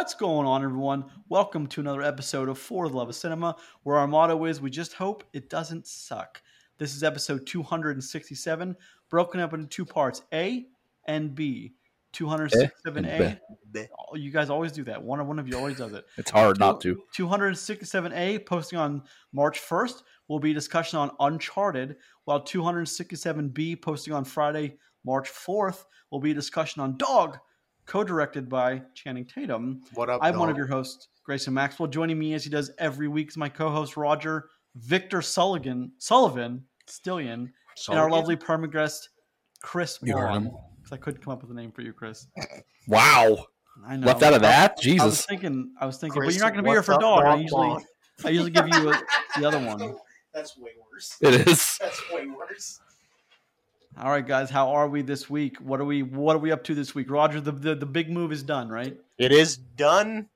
What's going on, everyone? Welcome to another episode of For the Love of Cinema, where our motto is we just hope it doesn't suck. This is episode 267, broken up into two parts A and B. 267A. Eh, eh, eh. Oh, You guys always do that. One, one of you always does it. It's hard not to. 267A posting on March 1st will be a discussion on Uncharted, while 267B posting on Friday, March 4th will be a discussion on Dog, co-directed by Channing Tatum. What up? I'm one of your hosts, Grayson Maxwell. Joining me as he does every week is my co-host Roger Victor Sullivan, Sullivan Stillion, and our lovely permanent guest Chris You heard Vaughn. him. Because I couldn't come up with a name for you, Chris. Wow. I know. Left out of I- that? I was Jesus. thinking. I was thinking, but you're not going to be here for up, dog. I usually. I usually give you a, the other one. That's way worse. It is. That's way worse. All right, guys, how are we this week? What are we? What are we up to this week? Roger, the the, the big move is done, right? It is done.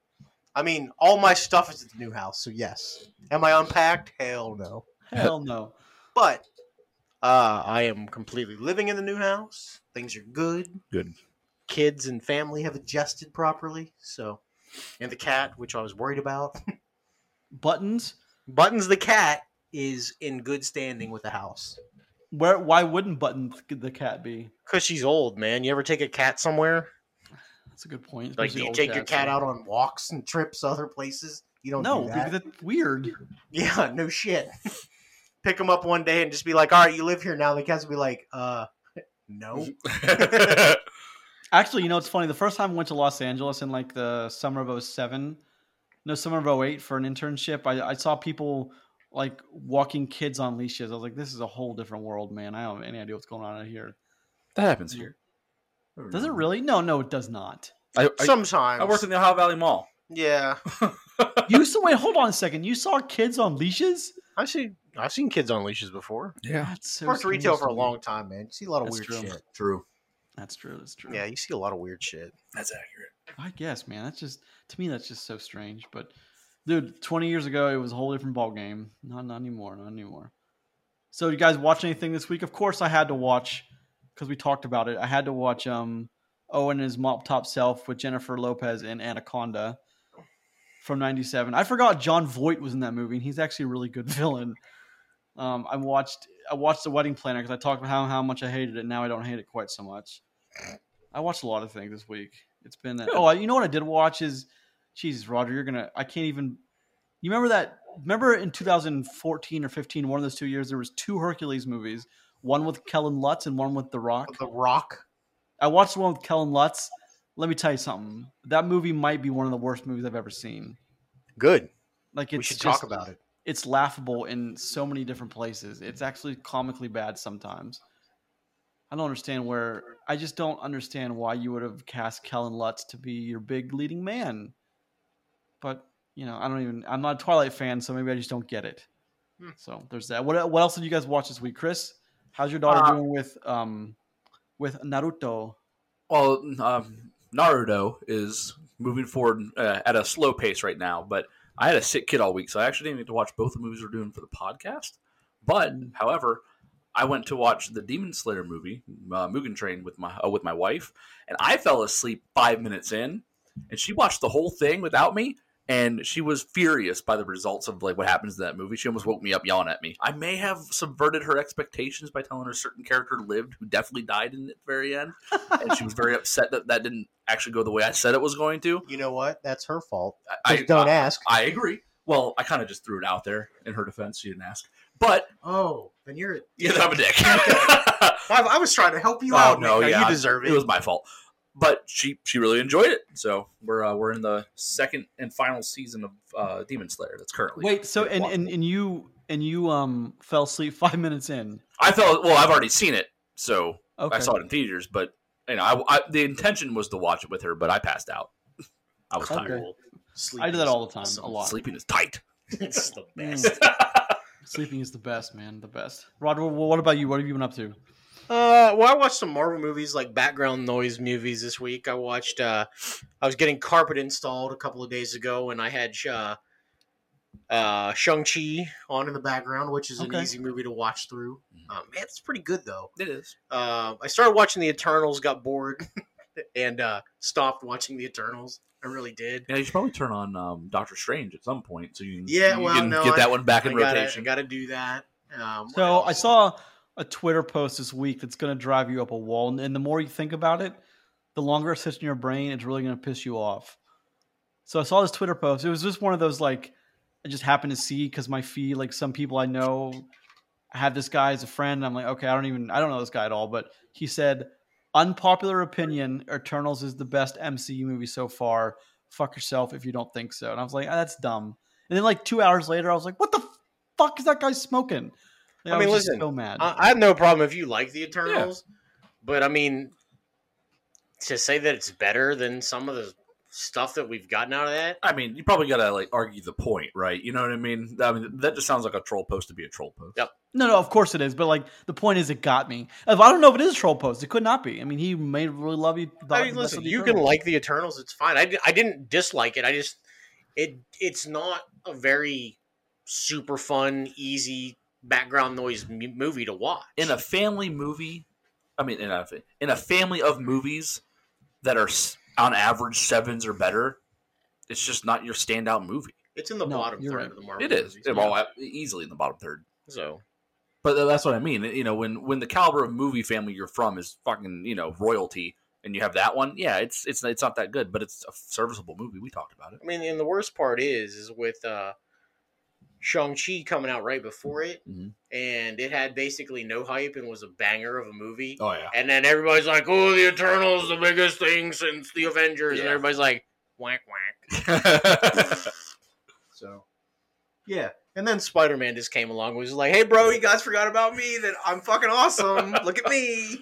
I mean, all my stuff is at the new house, so yes. Am I unpacked? Hell no. Hell no. But uh, I am completely living in the new house. Things are good. Good. Kids and family have adjusted properly. So, and the cat, which I was worried about. Buttons. Buttons the cat is in good standing with the house. Where? Why wouldn't Button the cat be? Cause she's old, man. You ever take a cat somewhere? That's a good point. Like, do you old take your cat yeah. out on walks and trips other places? You don't No, do that. because it's weird. Yeah, no shit. Pick them up one day and just be like, "All right, you live here now." The cats will be like, "Uh, no." Actually, you know, it's funny. The first time I went to Los Angeles in like the summer of 07, no, summer of 08 for an internship, I, I saw people like walking kids on leashes. I was like, this is a whole different world, man. I don't have any idea what's going on out here. That happens here. Does it really? No, no, it does not. I, I, Sometimes I worked in the Ohio Valley Mall. Yeah, You saw, wait, hold on a second. You saw kids on leashes? I see. I've seen kids on leashes before. Yeah. That's so Worked retail for a long time, man. You see a lot of That's weird true. shit. True. That's true. That's true. Yeah, you see a lot of weird shit. That's accurate. I guess, man. That's just to me. That's just so strange. But, dude, twenty years ago, it was a whole different ball game. Not, not anymore. Not anymore. So, you guys watch anything this week? Of course, I had to watch because we talked about it. I had to watch um Owen and his mop top self with Jennifer Lopez in Anaconda from '97. I forgot Jon Voight was in that movie, and he's actually a really good villain. Um, I watched I watched The Wedding Planner because I talked about how, how much I hated it. Now I don't hate it quite so much. I watched a lot of things this week. It's been that. oh, you know what I did watch is, Jesus, Roger, you're gonna I can't even. You remember that? Remember in 2014 or 15, one of those two years, there was two Hercules movies, one with Kellen Lutz and one with The Rock. The Rock. I watched one with Kellen Lutz. Let me tell you something. That movie might be one of the worst movies I've ever seen. Good. Like it's we should just- talk about it. It's laughable in so many different places. It's actually comically bad sometimes. I don't understand where. I just don't understand why you would have cast Kellen Lutz to be your big leading man. But you know, I don't even. I'm not a Twilight fan, so maybe I just don't get it. Hmm. So there's that. What What else did you guys watch this week, Chris? How's your daughter Uh, doing with um with Naruto? Well, um, Naruto is moving forward uh, at a slow pace right now, but I had a sick kid all week, so I actually didn't get to watch both the movies we're doing for the podcast. But, however, I went to watch the Demon Slayer movie, uh, Mugen Train, with my uh, with my wife, and I fell asleep five minutes in, and she watched the whole thing without me, and she was furious by the results of like what happens in that movie. She almost woke me up yelling at me. I may have subverted her expectations by telling her a certain character lived who definitely died in the very end, and she was very upset that that didn't actually go the way I said it was going to. You know what? That's her fault. I, Just don't I, ask. I agree. Well, I kind of just threw it out there in her defense. She didn't ask, but oh, then you're. yeah, I'm a dick. I, I was trying to help you oh out. no, man. yeah, you deserve it. It was my fault. But she she really enjoyed it. So we're uh, we're in the second and final season of uh, Demon Slayer. That's currently Wait, so and, and and you and you um fell asleep five minutes in. I felt well. I've already seen it, so Okay. I saw it in theaters. But you know, I, I, the intention was to watch it with her, but I passed out. I was Okay. tired. Sleep I do that all the time, awesome. a lot. Sleeping is tight. it's the Mm. best. Sleeping is the best, man. The best. Rod, what about you? What have you been up to? Uh, well, I watched some Marvel movies, like background noise movies this week. I watched. Uh, I was getting carpet installed a couple of days ago, and I had uh, uh, Shang Chi on in the background, which is an easy movie to watch through. Uh, man, it's pretty good though. It is. Uh, I started watching the Eternals, got bored, and uh, stopped watching the Eternals. I really did. Yeah, you should probably turn on um, Doctor Strange at some point so you can, Yeah, you well, can no, get I- that one back I in gotta, rotation. I gotta do that. Um, So I else? saw a Twitter post this week that's going to drive you up a wall, and, and the more you think about it, the longer it sits in your brain, it's really going to piss you off. So I saw this Twitter post. It was just one of those like I just happened to see because my feed, like some people I know, had this guy as a friend. I'm like, okay, I don't even I don't know this guy at all, but he said, unpopular opinion: Eternals is the best MCU movie so far. Fuck yourself if you don't think so. And I was like, ah, that's dumb. And then like two hours later, I was like, what the fuck is that guy smoking? Like, I mean, was listen, so mad. I, I have no problem if you like the Eternals, but I mean, to say that it's better than some of the stuff that we've gotten out of that, I mean, you probably gotta like argue the point, right? You know what I mean? I mean, that just sounds like a troll post to be a troll post. Yep. No, no, of course it is. But like the point is, it got me. If I don't know if it is a troll post, it could not be. I mean, he may really love you. I mean, listen, you can like the Eternals; it's fine. I, I didn't dislike it. I just it it's not a very super fun, easy background noise mu- movie to watch. In a family movie, I mean, in a in a family of movies that are s- on average sevens or better, it's just not your standout movie. it's in the No, bottom you're third right. of the Marvel It is movies. well, easily in the bottom third. So But tha- that's what I mean. You know, when when the caliber of movie family you're from is fucking you know royalty, and you have that one, yeah, it's it's it's not that good, but it's a serviceable movie. We talked about it. I mean, and the worst part is, is with uh, Shang Chi coming out right before it, Mhm. and it had basically no hype and was a banger of a movie. Oh yeah, And then everybody's like, "Oh, the Eternals, the biggest thing since the Avengers," and everybody's like, "Whack whack." So, yeah. And then Spider Man just came along, and was like, "Hey, bro, you guys forgot about me? That I'm fucking awesome. Look at me."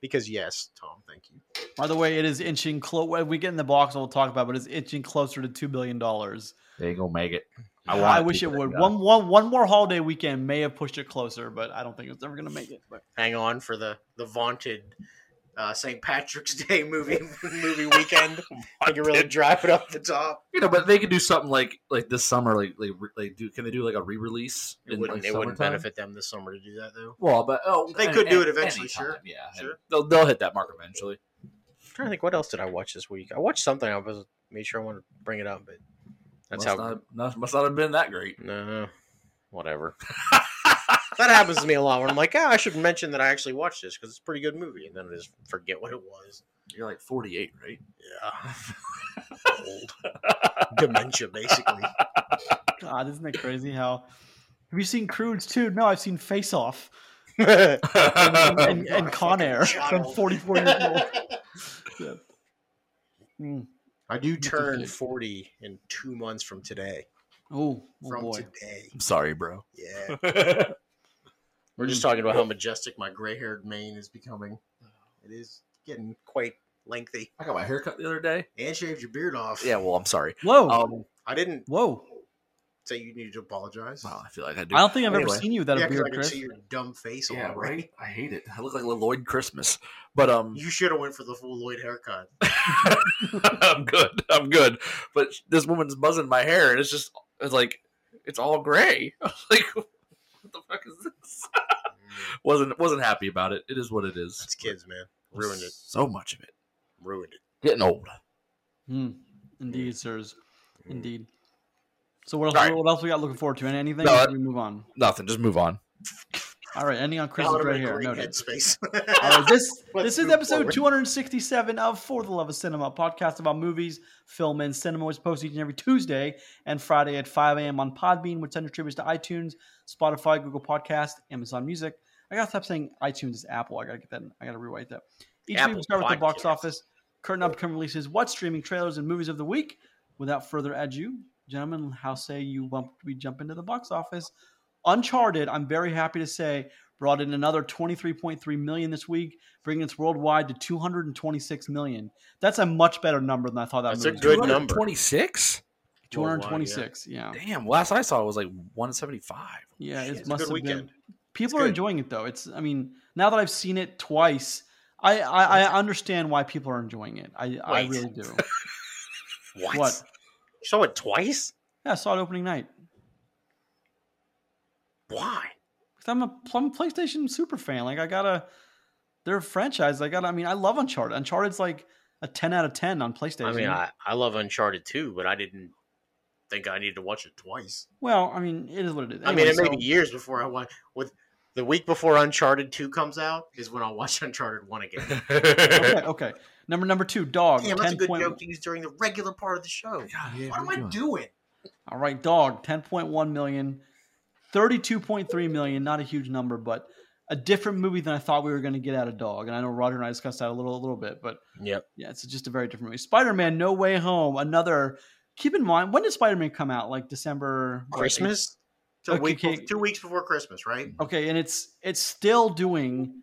Because yes, Tom, thank you. By the way, it is inching close. When we get in the box, we'll talk about, but it's inching closer to two billion dollars. they ain't gonna make it. I, want it wish it would. no. One, one, one more holiday weekend may have pushed it closer, but I don't think it's ever going to make it. But Hang on for the the vaunted uh, St. Patrick's Day movie movie weekend. I can really drive it up the top. You know, but they could do something like like this summer, like like, like do can they do like a re-release? It wouldn't, like, it wouldn't benefit them this summer to do that though. Well, but oh, They any- could do it eventually, anytime, sure, Yeah, sure. They'll they'll hit that mark eventually. I'm trying to think what else did I watch this week? I watched something. I was made sure I wanted to bring it up, but that's must how. not, not must not have been that great. No, whatever. that happens to me a lot. When I'm like, ah, I should mention that I actually watched this because it's a pretty good movie, and then I just forget what it was. You're like 48, right? Yeah, old dementia, basically. God, isn't it crazy how? Have you seen Croods too? No, I've seen Face Off and, and, and, and Con Air. I'm 44 years old. Yeah. Mm. I do turn 40 in two months from today. Oh, oh From boy. today. I'm sorry, bro. Yeah. We're just talking about how majestic my gray haired mane is becoming. It is getting quite lengthy. I got my hair cut the other day. And shaved your beard off. Yeah, well, I'm sorry. Whoa, Um, I didn't whoa! Say you needed to apologize. well, I feel like I do. I don't think I've ever seen you without yeah, a because I can Chris. see your dumb face yeah, all right. right. I hate it. I look like a Lloyd Christmas, but um, You should have went for the full Lloyd haircut. I'm good. I'm good. But this woman's buzzing my hair, and it's just it's like it's all gray. I was like, what the fuck is this? wasn't wasn't happy about it. It is what it is. That's kids, man. Ruined it. So much of it. Ruined it. Getting old. Hmm. Indeed, sirs. Indeed. So what else? All right. What else we got looking forward to? And anything? No, or I- we move on. Nothing. Just move on. All right. Ending on Chris's Now I'm gray in a hair. great Noted. headspace. All right, this this is episode forward. 267 of For the Love of Cinema, a podcast about movies, film, and cinema, which posts each and every Tuesday and Friday at 5 a.m. on Podbean, which then contributes to iTunes, Spotify, Google Podcast, Amazon Music. I gotta stop saying iTunes is Apple. I gotta get that. I gotta rewrite that. Each week we start with the box office. current upcoming releases, what streaming trailers and movies of the week. Without further ado, gentlemen, how say you bump, we jump into the box office? Uncharted, I'm very happy to say, brought in another 23.3 million this week, bringing its worldwide to 226 million. That's a much better number than I thought that That's a movie good was. number. 26. 226. Yeah, Damn. Last I saw it was like 175. yeah, Shit, it it's a must good have weekend. been. People It's are good. enjoying it though. It's, I mean, now that I've seen it twice, I I, I understand why people are enjoying it. I I really do. What? What? You saw it twice? Yeah, I saw it opening night. Why? Because I'm a, I'm a PlayStation super fan. Like I gotta, they're a franchise. I gotta. I mean, I love Uncharted. Uncharted's like a ten out of ten on PlayStation. I mean, I, I love Uncharted too, but I didn't think I needed to watch it twice. well, I mean, it is what it is. I mean, Anyway, it may be years before I watch. With the week before Uncharted Two comes out is when I'll watch Uncharted One again. okay, okay. Number number two, dog. Damn, that's a good joke to use during the regular part of the show. what am I doing? All right, dog, 10.1 million, 32.3 million, not a huge number, but a different movie than I thought we were going to get out of dog. And I know Roger and I discussed that a little a little bit, but Yep. yeah, it's just a very different movie. Spider-Man No Way Home, another Keep in mind, when did Spider-Man come out? Like December what, Christmas. Two, Okay, week, okay. two weeks before Christmas, right? Okay, and it's it's still doing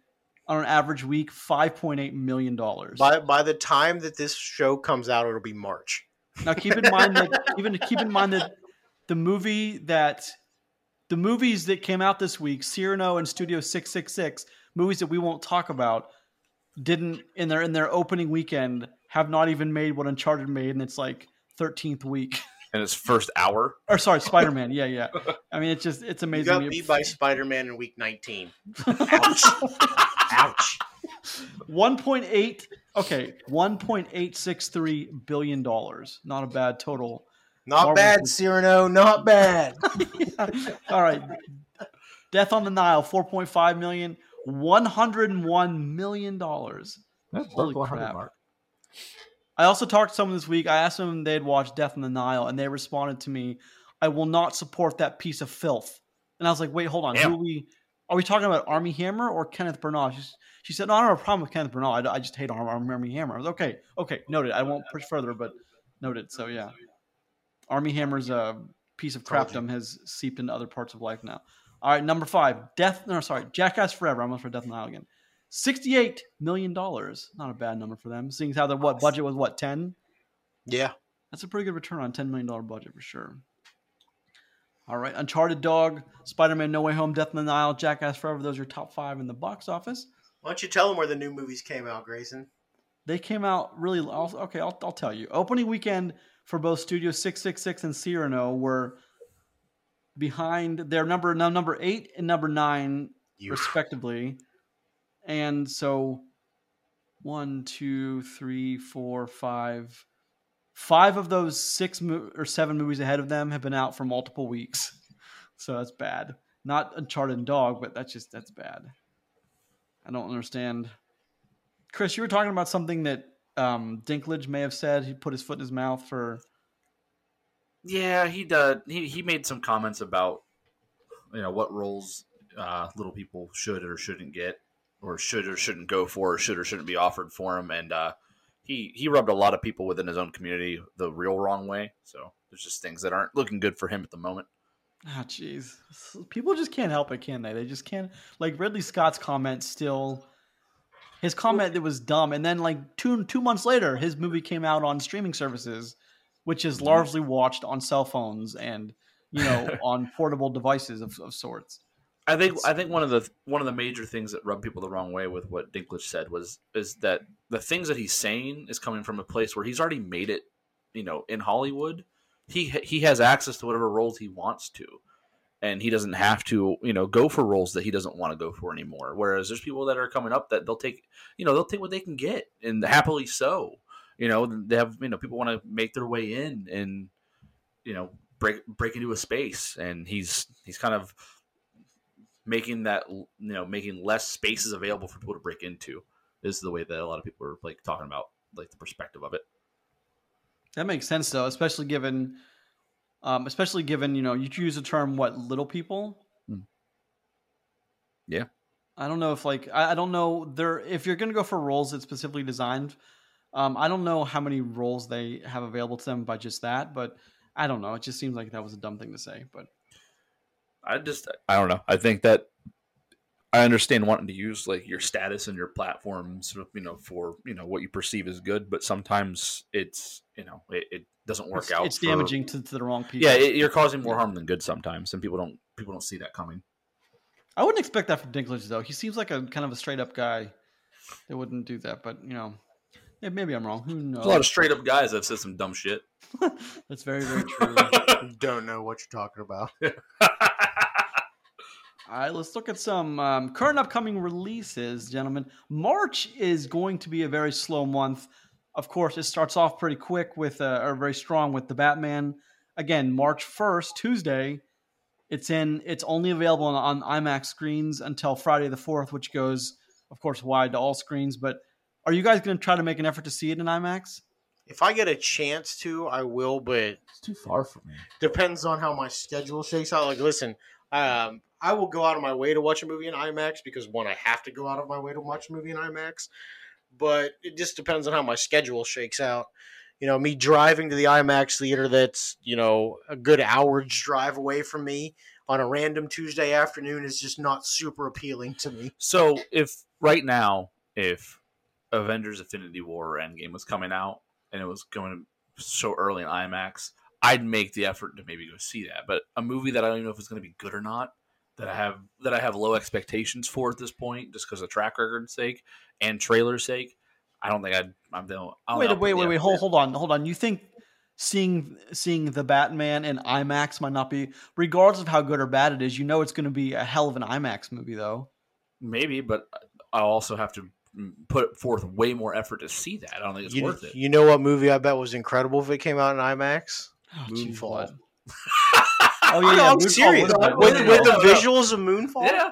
on an average week 5.8 million dollars. By by the time that this show comes out, it'll be March. Now keep in mind that even keep in mind that the movie that the movies that came out this week, Cyrano and Studio 666, movies that we won't talk about, didn't in their in their opening weekend have not even made what Uncharted made in its like 13th week. And its first hour. or sorry, Spider-Man. Yeah, yeah. I mean, it's just it's You amazing. got beat by Spider Man in week 19. Ouch. Ouch. 1.8 okay, 1.863 billion dollars. Not a bad total. Not Marvel bad, movies. Cyrano. Not bad. All right. Death on the Nile, 4.5 million, 101 million dollars. That's Holy crap. I also talked to someone this week. I asked them if they'd watched Death on the Nile, and they responded to me, "I will not support that piece of filth." And I was like, "Wait, hold on. Damn. Who are we? Are we talking about Armie Hammer or Kenneth Branagh?" She, she said, "No, I don't have a problem with Kenneth Branagh. I, I just hate Armie, Armie Hammer." I was okay, okay, noted. I won't push further, but noted. So yeah, Armie Hammer's a piece of crapdom has seeped into other parts of life now. All right, number five, Death. No, sorry, Jackass Forever. I'm almost for Death on the Nile again. Sixty-eight million dollars. Not a bad number for them. Seeing as how the what budget was what ten. Yeah. That's a pretty good return on ten million dollar budget for sure. All right, Uncharted Dog, Spider-Man: No Way Home, Death in the Nile, Jackass Forever. Those are your top five in the box office. Why don't you tell them where the new movies came out, Grayson? They came out really. I'll, okay, I'll, I'll tell you. Opening weekend for both Studio Six Six Six and Cyrano were behind. Their number number eight and number nine respectively. And so one, two, three, four, five. Five of those six mo- or seven movies ahead of them have been out for multiple weeks. So that's bad. Not Uncharted and Dog, but that's just that's bad. I don't understand. Chris, you were talking about something that um, Dinklage may have said. He put his foot in his mouth for. Yeah, he did. He he made some comments about you know what roles uh, little people should or shouldn't get, or should or shouldn't go for, or should or shouldn't be offered for him, and uh, he he rubbed a lot of people within his own community the real wrong way. So there's just things that aren't looking good for him at the moment. Ah, jeez. People just can't help it, can they? They just can't. Like Ridley Scott's comment still. His comment that was dumb, and then like two two months later, his movie came out on streaming services, which is largely watched on cell phones and you know on portable devices of, of sorts. I think It's- I think one of the one of the major things that rubbed people the wrong way with what Dinklage said was is that the things that he's saying is coming from a place where he's already made it, you know, in Hollywood. He he has access to whatever roles he wants to, and he doesn't have to, you know, go for roles that he doesn't want to go for anymore. Whereas there's people that are coming up that they'll take, you know, they'll take what they can get, and happily so. You know, they have you know people want to make their way in and you know break break into a space, and he's he's kind of making that you know making less spaces available for people to break into is the way that a lot of people are like talking about like the perspective of it That makes sense though, especially given, um, especially given you know you use the term what little people. Hmm. Yeah. I don't know if like I, I don't know there if you're gonna go for roles that's specifically designed. Um, I don't know how many roles they have available to them by just that, but I don't know. It just seems like that was a dumb thing to say. But i just i don't know i think that i understand wanting to use like your status and your platforms you know for you know what you perceive as good but sometimes it's you know it, it doesn't work it's, out it's for- damaging to, to the wrong people. yeah it, you're causing more harm than good sometimes and people don't people don't see that coming I wouldn't expect that from Dinklage though. He seems like a kind of a straight up guy that wouldn't do that. But you know, yeah, maybe I'm wrong. Who knows? there's a lot of straight up guys that have said some dumb shit That's very very true. Don't know what you're talking about. All right, let's look at some um, current upcoming releases, gentlemen. March is going to be a very slow month of course, it starts off pretty quick with, uh, or very strong with the Batman. Again, March 1st, Tuesday. It's in. It's only available on, on IMAX screens until Friday the 4th, which goes, of course, wide to all screens. But are you guys going to try to make an effort to see it in IMAX? If I get a chance to, I will, but It's too far for me. depends on how my schedule shakes out. Like, listen, um, I will go out of my way to watch a movie in IMAX because one, I have to go out of my way to watch a movie in IMAX. But it just depends on how my schedule shakes out. You know, me driving to the IMAX theater that's you know a good hour's drive away from me on a random Tuesday afternoon is just not super appealing to me. So if right now, if Avengers: Infinity War or Endgame was coming out and it was going show early in IMAX, I'd make the effort to maybe go see that. But a movie that I don't even know if it's going to be good or not, that I have that I have low expectations for at this point, just because of track record's sake and trailer's sake, I don't think I'd. I'm the. Wait, wait, wait, wait. Hold, hold on, hold on. You think seeing seeing the Batman in IMAX might not be, regardless of how good or bad it is, you know it's going to be a hell of an IMAX movie, though. Maybe, but I'll also have to mm, put forth way more effort to see that. I don't think it's you, worth it. You know what movie I bet was incredible if it came out in IMAX? Oh, Moonfall. oh yeah, No, yeah I'm Moonfall serious. was good. With, with the visuals of Moonfall, Yeah,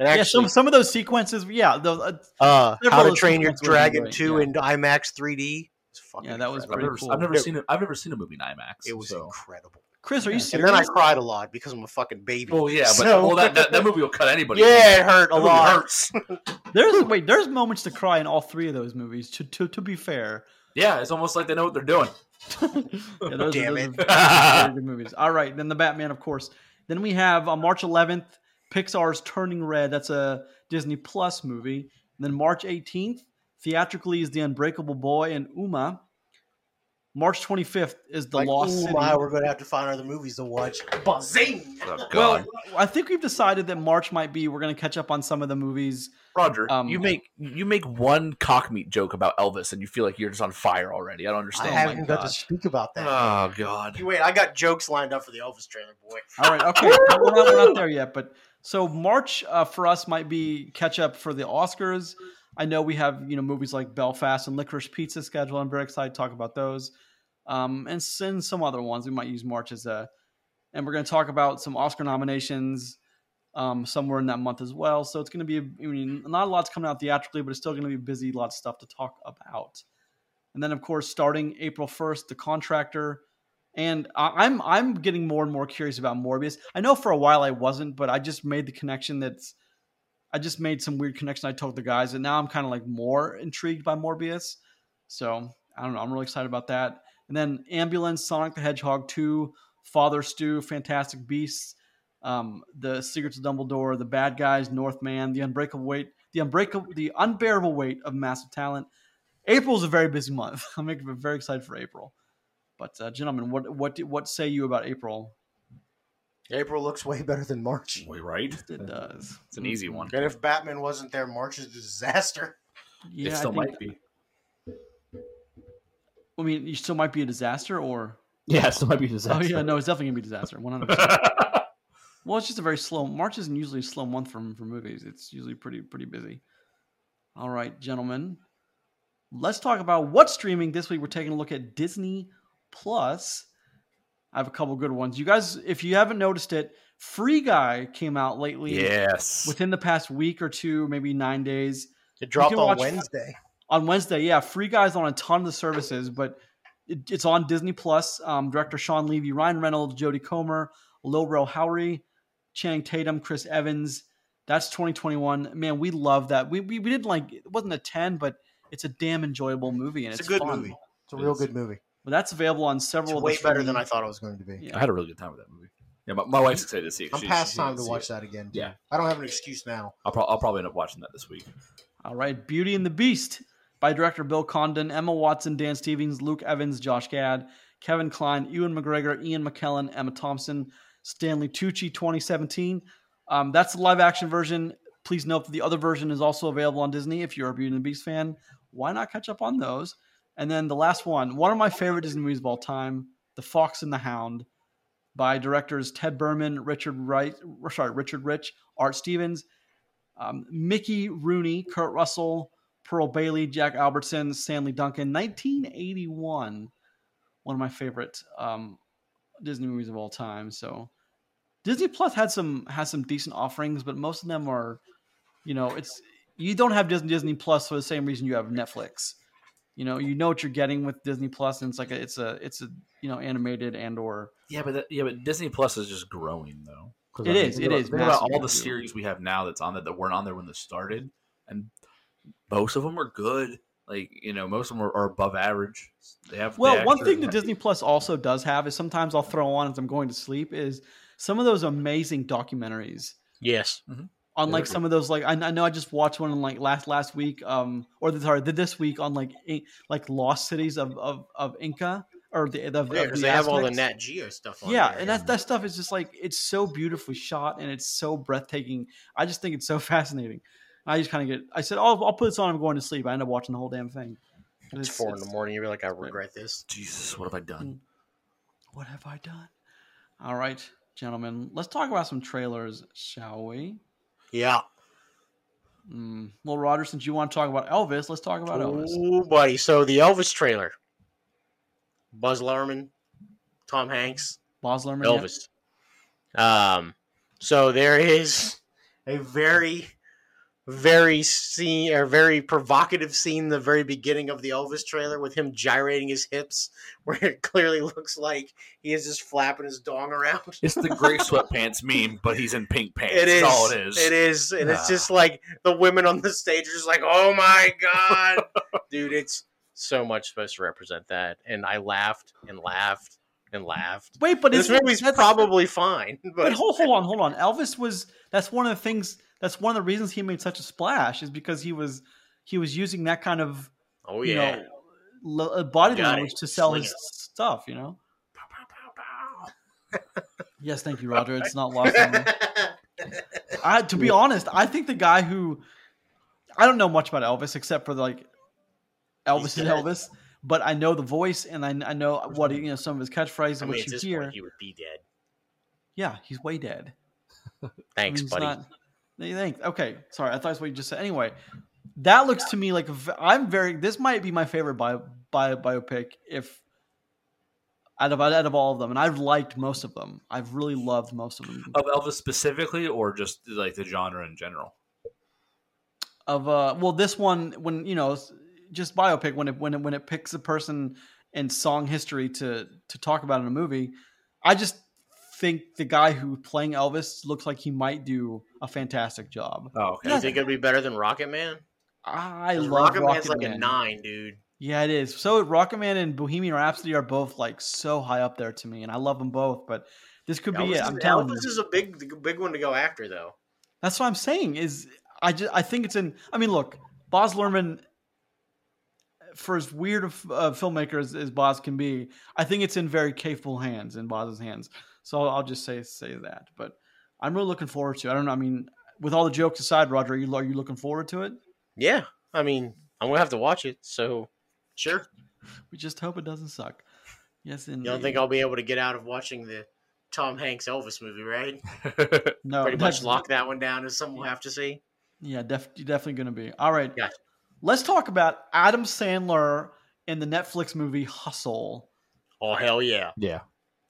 and yeah, some some of those sequences, yeah, those, uh, uh, several How to Train Your Dragon great, Two yeah. in IMAX 3D. It's fucking Yeah, that was I've never, cool. I've never It- seen it. I've never seen a movie in IMAX. It was so. incredible. Chris, are you serious? And then I cried a lot because I'm a fucking baby. Oh yeah, but So- well, that, that, that movie will cut anybody. yeah, it hurt a That movie lot. hurts. There's wait, there's moments to cry in all three of those movies. To to, to be fair, Yeah, it's almost like they know what they're doing. yeah, those, Damn are, it. are good movies. All right, then the Batman, of course. Then we have on March 11th, Pixar's Turning Red. That's a Disney Plus movie. And then March 18th, theatrically is The Unbreakable Boy and Uma. March 25th is The Like, Lost ooh, City. my, we're gonna have to find other movies to watch. Buzzing. Oh, well, I think we've decided that March might be we're going to catch up on some of the movies. Roger, um, you make you make one cockmeat joke about Elvis, and you feel like you're just on fire already. I don't understand. I understand. haven't got to speak about that. Oh God. You wait, I got jokes lined up for the Elvis trailer, boy. All right, okay, we're, not, we're not there yet, but so March uh, for us might be catch up for the Oscars. I know we have you know movies like Belfast and Licorice Pizza scheduled. I'm very excited to talk about those, um, and, s- and some other ones. We might use March as a, and we're going to talk about some Oscar nominations um, somewhere in that month as well. So it's going to be, I mean, not a lot's coming out theatrically, but it's still going to be busy. Lots of stuff to talk about. And then, of course, starting April 1st, The Contractor. And I'm I'm getting more and more curious about Morbius. I know for a while I wasn't, but I just made the connection that's I just made some weird connection I told the guys, and now I'm kind of like more intrigued by Morbius. So I don't know. I'm really excited about that. And then Ambulance, Sonic the Hedgehog 2, Father Stu, Fantastic Beasts, um, The Secrets of Dumbledore, The Bad Guys, Northman, The Unbreakable Weight, The Unbreakable, The Unbearable Weight of Massive Talent. April's a very busy month. I'm very excited for April. But uh, gentlemen, what what what say you about April? April looks way better than March. Wait, right? It does. It's an easy one. And if Batman wasn't there, March is a disaster. Yeah, it still think- might be. I mean, you still might be a disaster, or Yeah, it still might be a disaster. oh yeah, no, it's definitely gonna be a disaster. One hundred percent. Well, it's just a very slow. March isn't usually a slow month for for movies. It's usually pretty pretty busy. All right, gentlemen, let's talk about what's streaming this week. We're taking a look at Disney Plus. I have a couple good ones. You guys, if you haven't noticed it, Free Guy came out lately. yes. Within the past week or two, maybe nine days. It dropped on Wednesday. on Wednesday. Yeah, Free Guy's on a ton of the services, but it, it's on Disney Plus. Um, director Shawn Levy, Ryan Reynolds, Jodie Comer, Lil Rel Howery, Channing Tatum, Chris Evans. That's 2021. Man, we love that. We, we we didn't like it wasn't a 10, but it's a damn enjoyable movie and It's, it's, a good fun. movie. It's a It real is. good movie. But that's available on It's several. of the way better than I thought it was going to be. Yeah. I had a really good time with that movie. Yeah, my, my wife's excited to see it. I'm She- past time didn't to watch it. that again. Yeah. I don't have an excuse now. I'll, pro- I'll probably end up watching that this week. All right, Beauty and the Beast by director Bill Condon, Emma Watson, Dan Stevens, Luke Evans, Josh Gad, Kevin Kline, Ewan McGregor, Ian McKellen, Emma Thompson, Stanley Tucci, 2017. Um, that's the live action version. Please note that the other version is also available on Disney. If you're a Beauty and the Beast fan, why not catch up on those? And then the last one, one of my favorite Disney movies of all time, The Fox and the Hound, by directors Ted Berman, Richard Wright, sorry, Richard Rich, Art Stevens, um, Mickey Rooney, Kurt Russell, Pearl Bailey, Jack Albertson, Stanley Duncan, 1981. One of my favorite um, Disney movies of all time. So Disney Plus had some has some decent offerings, but most of them are, you know, it's you don't have Disney Disney Plus for the same reason you have Netflix. You know, you know what you're getting with Disney Plus, and it's like a, it's a it's a you know animated and or Yeah, but that, yeah, but Disney Plus is just growing though. 'Cause, It I mean, is, think it about- is Think about all the series we have now that's on that that weren't on there when this started, and most of them are good. Like you know, most of them are, are above average. They have they Well, one thing that Disney Plus also does have is sometimes I'll throw on as I'm going to sleep is some of those amazing documentaries. Yes. Mm-hmm. On like some of those, like I, I know I just watched one on like last last week, um, or the, sorry, the, this week on like in- like lost cities of of, of Inca or the the, Yeah, the they have all the Nat Geo stuff on Yeah, there. and that that stuff is just like it's so beautifully shot and it's so breathtaking. I just think it's so fascinating. I just kind of get. I said, "Oh, I'll put this on. I'm going to sleep." I end up watching the whole damn thing. it's four in the morning. You're like, I regret this. Jesus, what have I done? What have I done? All right, gentlemen, let's talk about some trailers, shall we? Yeah. Mm. Well, Roger, since you want to talk about Elvis, let's talk about Elvis. Ooh, buddy. So the Elvis trailer. Buzz Luhrmann, Tom Hanks, Baz Luhrmann. Elvis. Um, so there is a very, very scene or very provocative scene the very beginning of the Elvis trailer with him gyrating his hips, where it clearly looks like he is just flapping his dong around. It's the gray sweatpants meme, but he's in pink pants. It is. That's all it is. It is, and it's Ah. just like the women on the stage are just like, "Oh my god, dude!" It's so much supposed to represent that, and I laughed and laughed and laughed. Wait, but This it's movie's probably fine, But but hold, hold on, hold on. Elvis was that's one of the things. That's one of the reasons he made such a splash is because he was he was using that kind of oh you yeah, know l- uh, body language it. to sell Sling his it. stuff. You know. Yes, thank you, Roger. It's not lost on me. I, to be honest, I think the guy who I don't know much about Elvis except for like Elvis is. Elvis, but I know the voice and I, I know what you know some of his catchphrases I mean, which you this hear. point, he would be dead. Yeah, he's way dead. I Thanks, mean, buddy. not- you think? Okay, sorry, I thought that's what you just said. Anyway, that looks to me like I'm very. This might be my favorite bio, bio biopic if out of out of all of them, and I've liked most of them. I've really loved most of them. Of Elvis specifically, or just like the genre in general? of uh well this one when you know just biopic when it when it when it picks a person in song history to to talk about in a movie i just think the guy who playing elvis looks like he might do a fantastic job Oh, okay. Do you think it'd be better than Rocket Man? i 'Cause love Rocket rocket, Man's like man. a nine, dude. yeah it is so rocket man and bohemian rhapsody are both like so high up there to me and i love them both but this could be Elvis, it i'm is, telling Elvis you is a big, big one to go after, though. That's what I'm saying. Is I just I think it's in. I mean, look, Baz Luhrmann, for as weird of uh, filmmaker as, as Baz can be, I think it's in very capable hands, in Baz's hands. So I'll just say say that. But I'm really looking forward to. it. I don't know. I mean, with all the jokes aside, Roger, are you are you looking forward to it? Yeah, I mean, I'm gonna have to watch it. So, sure. We just hope it doesn't suck. Yes, and You don't think I'll be able to get out of watching the Tom Hanks Elvis movie, right? no Pretty much lock that one down as something we'll have to see. Yeah, def- you're definitely going to be. All right. Gotcha. Let's talk about Adam Sandler in the Netflix movie Hustle. Oh hell yeah! yeah.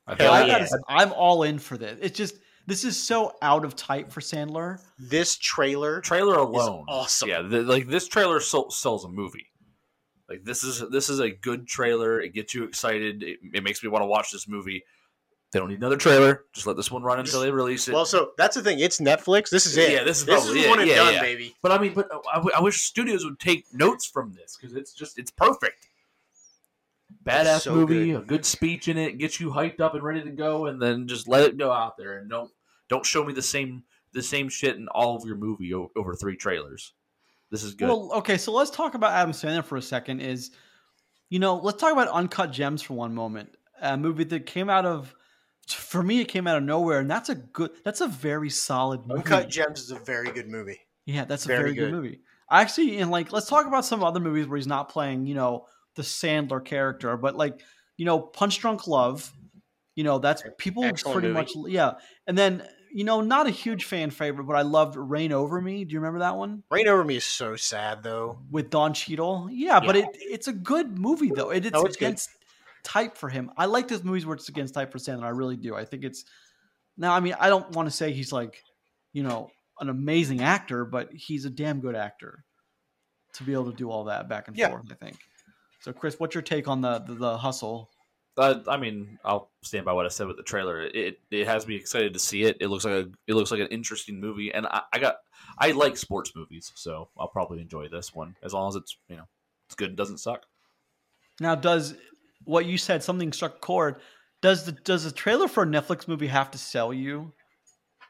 I Hell I feel yeah. gotta- I'm all in for this. It's just this is so out of type for Sandler. This trailer, trailer alone, awesome. Yeah, the, like this trailer sell, sells a movie. Like this is this is a good trailer. It gets you excited. It, it makes me want to watch this movie. They don't need another trailer. Just let this one run until they release it. well, so that's the thing. It's Netflix. This is it. Yeah, this is this probably is it. one and Yeah, done, yeah. baby. but I mean, but uh, I, w- I wish studios would take notes from this because it's just it's perfect. Badass so movie, good. a good speech in it, gets you hyped up and ready to go, and then just let it go out there and don't don't show me the same the same shit in all of your movie o- over three trailers. This is good. Well, okay, so let's talk about Adam Sandler for a second. Is you know, let's talk about Uncut Gems for one moment. A movie that came out of, for me, it came out of nowhere, and that's a good, that's a very solid movie. Uncut Gems is a very good movie. Yeah, that's a Very very, good. good. movie. Actually, and like, let's talk about some other movies where he's not playing, you know, the Sandler character, but like, you know, Punch Drunk Love, you know, that's people Excellent pretty movie. much, yeah. And then you know, not a huge fan favorite, but I loved Reign Over Me. Do you remember that one Reign Over Me is so sad though. with Don Cheadle? Yeah, but it it's a good movie though. It, it's, No, it's good. against type for him. I like those movies where it's against type for Sandler. I really do. I think it's now. I mean, I don't want to say he's like, you know, an amazing actor, but he's a damn good actor to be able to do all that back and Yeah. forth. I think. So, Chris, what's your take on the the, the hustle? Uh, I mean, I'll stand by what I said with the trailer. It it has me excited to see it. It looks like a it looks like an interesting movie, and I, I got I like sports movies, so I'll probably enjoy this one as long as it's you know it's good and doesn't suck. Now, does what you said something struck a chord? Does the does the trailer for a Netflix movie have to sell you?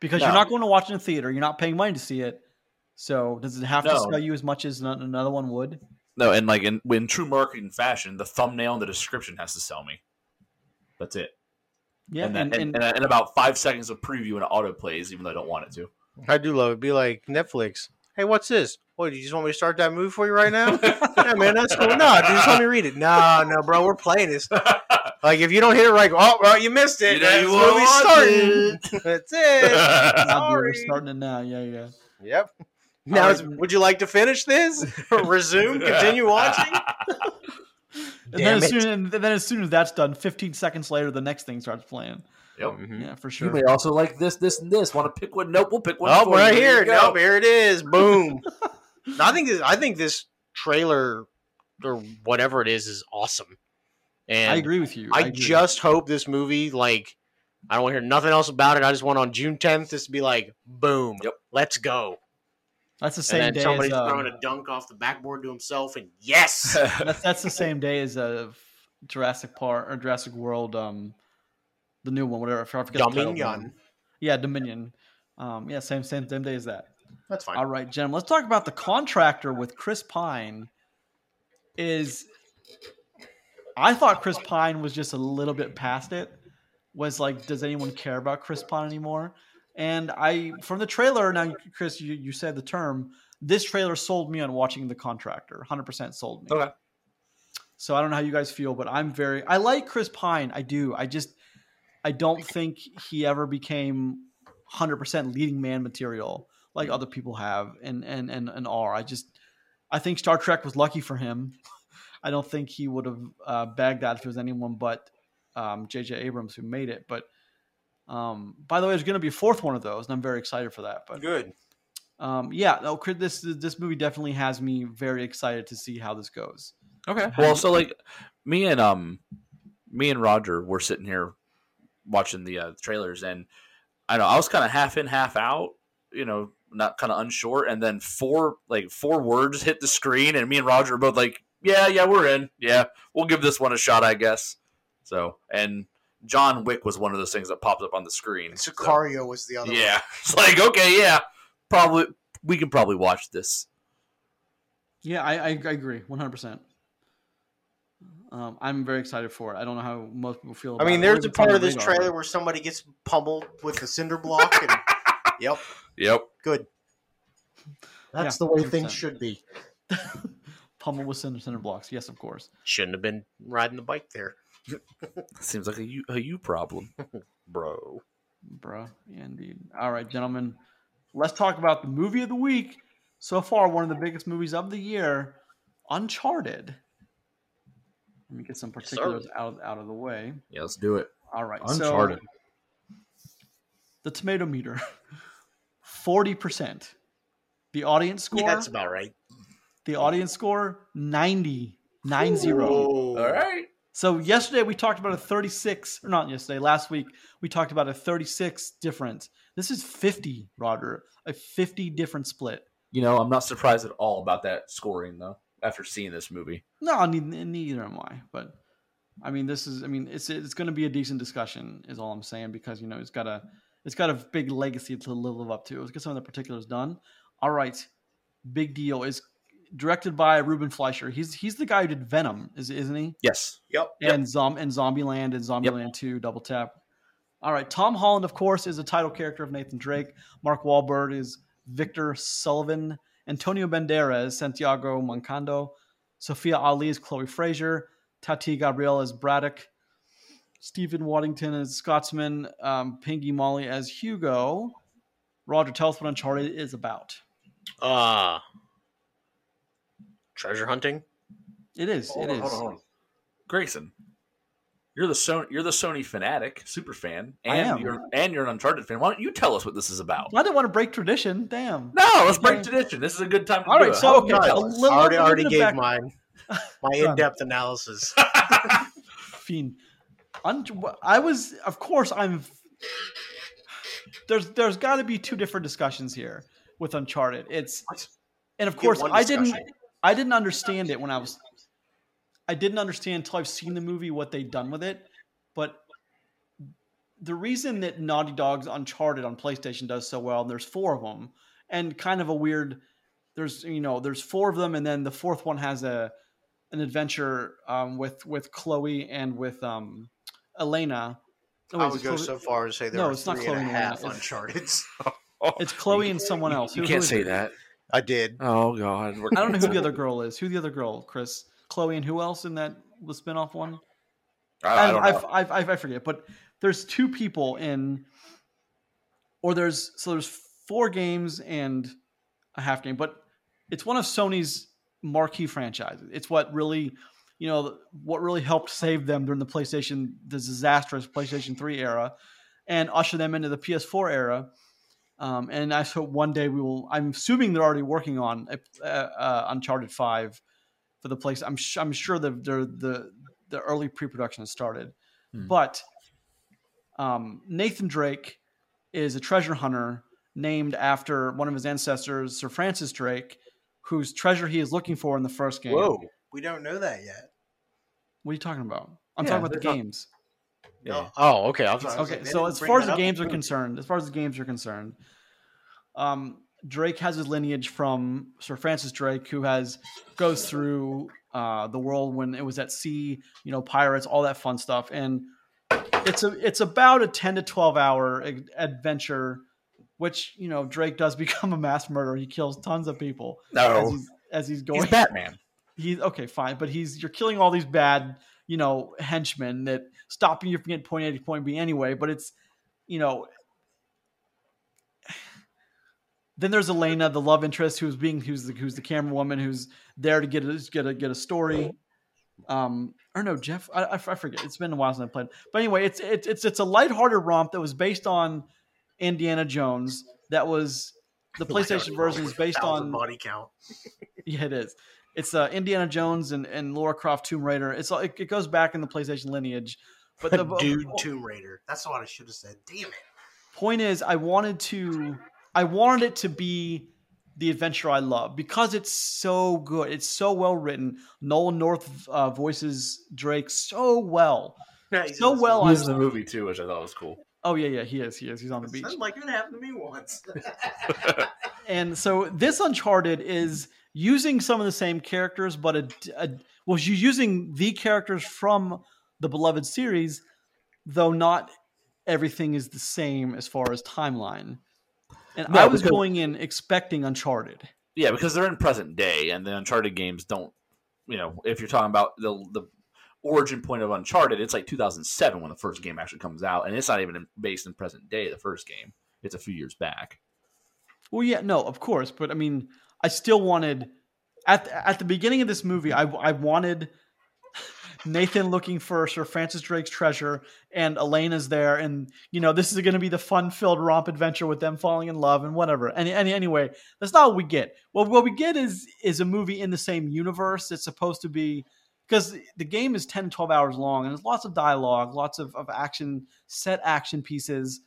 Because you're not going to watch it in the theater, you're not paying money to see it. So, does it have to sell you as much as another one would? No, and like in in true marketing fashion, the thumbnail and the description has to sell me. That's it. Yeah, and, and, that, and, and, and, and about five seconds of preview and it auto plays, even though I don't want it to. I do love it. Be like Netflix. Hey, what's this? What, you just want me to start that movie for you right now? yeah, man, that's cool. No, dude, just let me read it. No, no, bro, we're playing this. Like, if you don't hit it right, oh, well, you missed it. You know This you wanna movie's watch starting. That's it. now we're sorry. starting it now. Yeah, yeah. Yep. Now, right. would you like to finish this? Resume? Continue watching? And then, as soon, and then as soon as that's done, 15 seconds later, the next thing starts playing. Yep. Mhm. Yeah, for sure. You sure. may also like this, this, and this. Want to pick one? Nope, we'll pick one. Oh, for right you. Here. you. Nope, here it is. Boom. I think this, I think this trailer or whatever it is is awesome. And I agree with you. I, agree. just hope this movie, like, I don't want to hear nothing else about it. I just want on June 10th just to be like, boom, Yep. let's go. That's the same day somebody's as uh, throwing a dunk off the backboard to himself, and yes, that's that's the same day as uh, Jurassic Park or Jurassic World, um, the new one, whatever. I forget the title Dominion. Yeah, Dominion. Um, yeah, same same same day as that. That's fine. All right, gentlemen, let's talk about the contractor with Chris Pine. Is I thought Chris Pine was just a little bit past it. Was like, does anyone care about Chris Pine anymore? And I, from the trailer, now Chris, you, you said the term. This trailer sold me on watching the contractor. Hundred percent sold me. Okay. So I don't know how you guys feel, but I'm very. I like Chris Pine. I do. I just, I don't think he ever became hundred percent leading man material like other people have and and and and are. I just, I think Star Trek was lucky for him. I don't think he would have uh, bagged that if it was anyone but um, J.J. Abrams who made it. But um, by the way, there's going to be a fourth one of those, and I'm very excited for that. But Good. um, yeah, no, Chris, this this movie definitely has me very excited to see how this goes. Okay. Well, so like me and um me and Roger were sitting here watching the uh, trailers, and I know I was kind of half in, half out. You know, not kind of unsure, and then four like four words hit the screen, and me and Roger were both like, "Yeah, yeah, we're in. Yeah, we'll give this one a shot, I guess." So, and John Wick was one of those things that popped up on the screen. so- Sicario was the other yeah, it's like okay, yeah, probably we can probably watch this. Yeah, I, I, I agree, 100. percent um, I'm very excited for it. I don't know how most people feel. I About mean, it, there's a even it's on part of this trailer but- where somebody gets pummeled with the cinder block. And, yep, Yep. good. That's Yeah, the way 100%. things should be. pummel with cinder, center blocks. Yes, of course. Shouldn't have been riding the bike there, Seems like a you a you problem. bro. Bro, yeah, indeed. All right, gentlemen, let's talk about the movie of the week. So far, one of the biggest movies of the year, Uncharted. Let me get some Yes, sir. particulars out of, out of the way. Yeah, let's do it. All right, Uncharted. so the tomato meter, forty percent. The audience score, Yeah, that's about right. the audience score, 90, 90. All right. So yesterday we talked about a 36, or not yesterday, last week we talked about a 36 difference. This is 50, Roger, a 50 different split. You know, I'm not surprised at all about that scoring though. After seeing this movie, No, neither, neither am I. But I mean, this is, I mean, it's it's going to be a decent discussion, is all I'm saying, because you know it's got a it's got a big legacy to live up to. Let's get some of the particulars done. All right, big deal is directed by Ruben Fleischer. He's he's the guy who did Venom, is isn't he? yes. Yep. and Zom and Zombieland and Zombieland Two Double Tap. All right, Tom Holland, of course, is the title character of Nathan Drake. Mark Wahlberg is Victor Sullivan. Antonio Banderas, Santiago Moncada. Sophia Ali is Chloe Frazer. Tati Gabrielle is Braddock. Stephen Waddington as Scotsman, um, Pingi Moli as Hugo. Roger, tell us what Uncharted is about. Uh treasure hunting. It is. Hold it on, is. hold on, hold on. Grayson, you're the Sony, you're the Sony fanatic, super fan, and you're and you're an Uncharted fan. Why don't you tell us what this is about? I didn't want to break tradition. Damn. No, let's break tradition. This is a good time to All do right, it. so, okay, a little- I already, little already gave back- mine my in-depth analysis. Fiend. Un- I was, of course, I'm. There's, there's got to be two different discussions here with Uncharted. It's, and of course, I didn't, discussion. I didn't understand it when I was. I didn't understand until I've seen the movie what they've done with it, but the reason that Naughty Dog's Uncharted on PlayStation does so well, and there's four of them, and kind of a weird. There's you know there's four of them, and then the fourth one has a an adventure um, with with Chloe and with um, Elena. Oh, wait, I would go Chloe? so far as say there No, are it's not three and a half Nolan, it's- Uncharted. It's Chloe and someone else. You Who- can't who say it? that. I did. Oh God, I don't know who the other girl is. Who the other girl? Chris, Chloe, and who else in that the spinoff one? I, I don't I, know. I, I, I forget, but there's two people in, or there's so there's four games and a half game, but it's one of Sony's marquee franchises. It's what really, you know, what really helped save them during the PlayStation, the disastrous PlayStation 3 era, and usher them into the PS4 era. Um, and I hope one day we will. I'm assuming they're already working on uh, uh, Uncharted Five for the place. I'm sh- I'm sure the the the the early pre-production has started, Hmm. but um, Nathan Drake is a treasure hunter named after one of his ancestors, Sir Francis Drake, whose treasure he is looking for in the first game. Whoa. We don't know that yet. What are you talking about? I'm Yeah, talking about the not- games. Yeah. Oh, okay. I was, I Okay, like, so as far as the games in are concerned, as far as the games are concerned, um, Drake has his lineage from Sir Francis Drake, who has goes through uh, the world when it was at sea, you know, pirates, all that fun stuff, and it's a it's about a ten to twelve hour adventure, which you know Drake does become a mass murderer. He kills tons of people as No, he's, as he's going. he's Batman. he's okay, fine, but he's you're killing all these bad, you know, henchmen that stopping you from getting point A to point B anyway. But it's, you know, then there's Elena, the love interest, who's being who's the who's the camera woman who's there to get a get a get a story. Um, or no, Jeff, I, I, I forget. It's been a while since I played. But anyway, it's it's it's it's a lighthearted romp that was based on Indiana Jones. That was the PlayStation version is based on body count. yeah, it is. It's uh, Indiana Jones and, and Lara Croft Tomb Raider. It's all- it, it goes back in the PlayStation lineage. But the Dude, Tomb Raider. That's what I should have said. Damn it. point is, I wanted to, I wanted it to be the adventure I love because it's so good. It's so well written. Nolan North uh, voices Drake so well. Yeah, he's So in well movie. He was in the movie too, which I thought was cool. Oh yeah, yeah, he is. He is. He's on the beach. Sounds like it happened to me once. and so this Uncharted is using some of the same characters, but a, a well, using the characters from the beloved series, though not everything is the same as far as timeline. And No, I was because- going in expecting Uncharted. Yeah, because they're in present day, and the Uncharted games don't. You know, if you're talking about the the origin point of Uncharted, it's like 2007 when the first game actually comes out, and it's not even based in present day. The first game, it's a few years back. Well, yeah, no, of course, but I mean, I still wanted at the, at the beginning of this movie, I I wanted Nathan looking for Sir Francis Drake's treasure, and Elena's there, and you know this is going to be the fun-filled romp adventure with them falling in love and whatever. And, and anyway, that's not what we get. What what we get is is a movie in the same universe. It's supposed to be because the game is 10 to 12 hours long and there's lots of dialogue lots of, of action set action pieces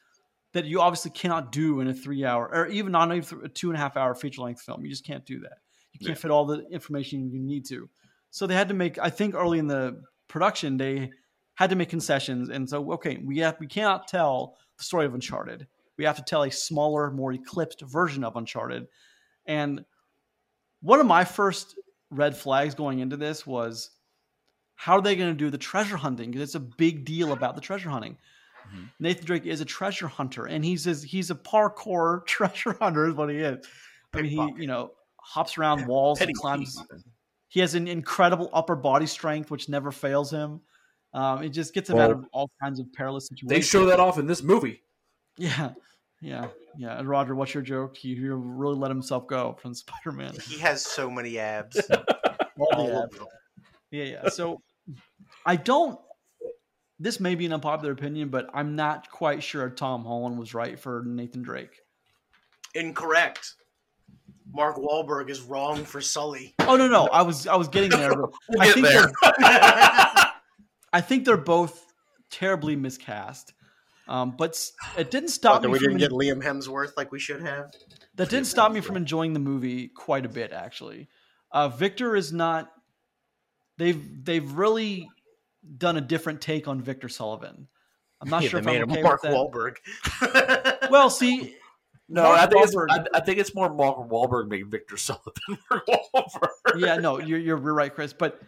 that you obviously cannot do in a three hour or even not even a two and a half hour feature length film you just can't do that you can't Yeah. fit all the information you need to so they had to make i think early in the production they had to make concessions and so okay we have we cannot tell the story of uncharted we have to tell a smaller more eclipsed version of uncharted and one of my first red flags going into this was how are they going to do the treasure hunting? Because it's a big deal about the treasure hunting. Mhm. Nathan Drake is a treasure hunter, and he's a, he's a parkour treasure hunter, is what he is. I mean, he you know hops around walls Petty and climbs. thief. He has an incredible upper body strength, which never fails him. Um, it just gets him out of all kinds of perilous situations. They show that off in this movie. Yeah, yeah, yeah. And Roger, what's your joke? He, he really let himself go from Spider Man. He has so many abs. All All the. Yeah, yeah. So I don't. This may be an unpopular opinion, but I'm not quite sure Tom Holland was right for Nathan Drake. Incorrect. Mark Wahlberg is wrong for Sully. Oh no, no, I was I was getting there. We'll I get think there. they're- I think they're both terribly miscast. Um, but it didn't stop But me we from didn't get Liam Hemsworth like we should have. that didn't stop me from enjoying the movie quite a bit actually uh, victor is not they've they've really done a different take on victor sullivan i'm not Yeah, sure if I'm made okay him Mark with that. Wahlberg. well see No, Mark I think it's Wahlberg- I, I think it's more Mark Wahlberg making Victor Sullivan Mark Wahlberg. yeah no you're, you're right chris but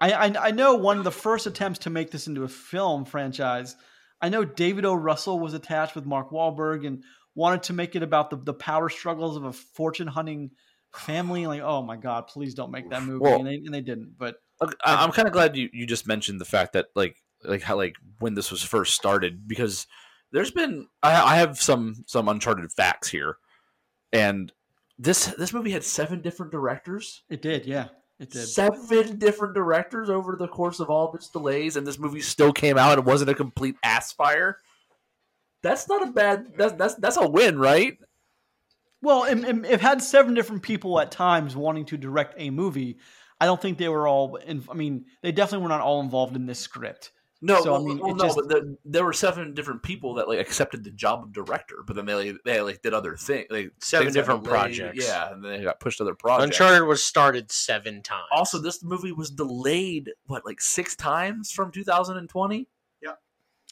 I, I i know one of the first attempts to make this into a film franchise i know david o russell was attached with mark Wahlberg and wanted to make it about the, the power struggles of a fortune hunting family like oh my god please don't make that movie Well- and, they, and they didn't but I'm kind of glad you, you just mentioned the fact that like like how like when this was first started because there's been I, I have some some uncharted facts here, and this this movie had seven different directors, it did yeah it did seven different directors over the course of all of its delays, and this movie still came out. It wasn't a complete ass fire. That's not a bad. That's that's that's a win, right? Well, it, it, it had seven different people at times wanting to direct a movie. I don't think they were all. In, I mean, they definitely were not all involved in this script. No, So, I well, mean, well, no, just- but the, there were seven different people that like accepted the job of director, but then they like, they like did other things. Like, Seven different delayed, projects. Yeah, and then they got pushed to other projects. Uncharted was started seven times. Also, this movie was delayed what like six times from 2020. Yeah,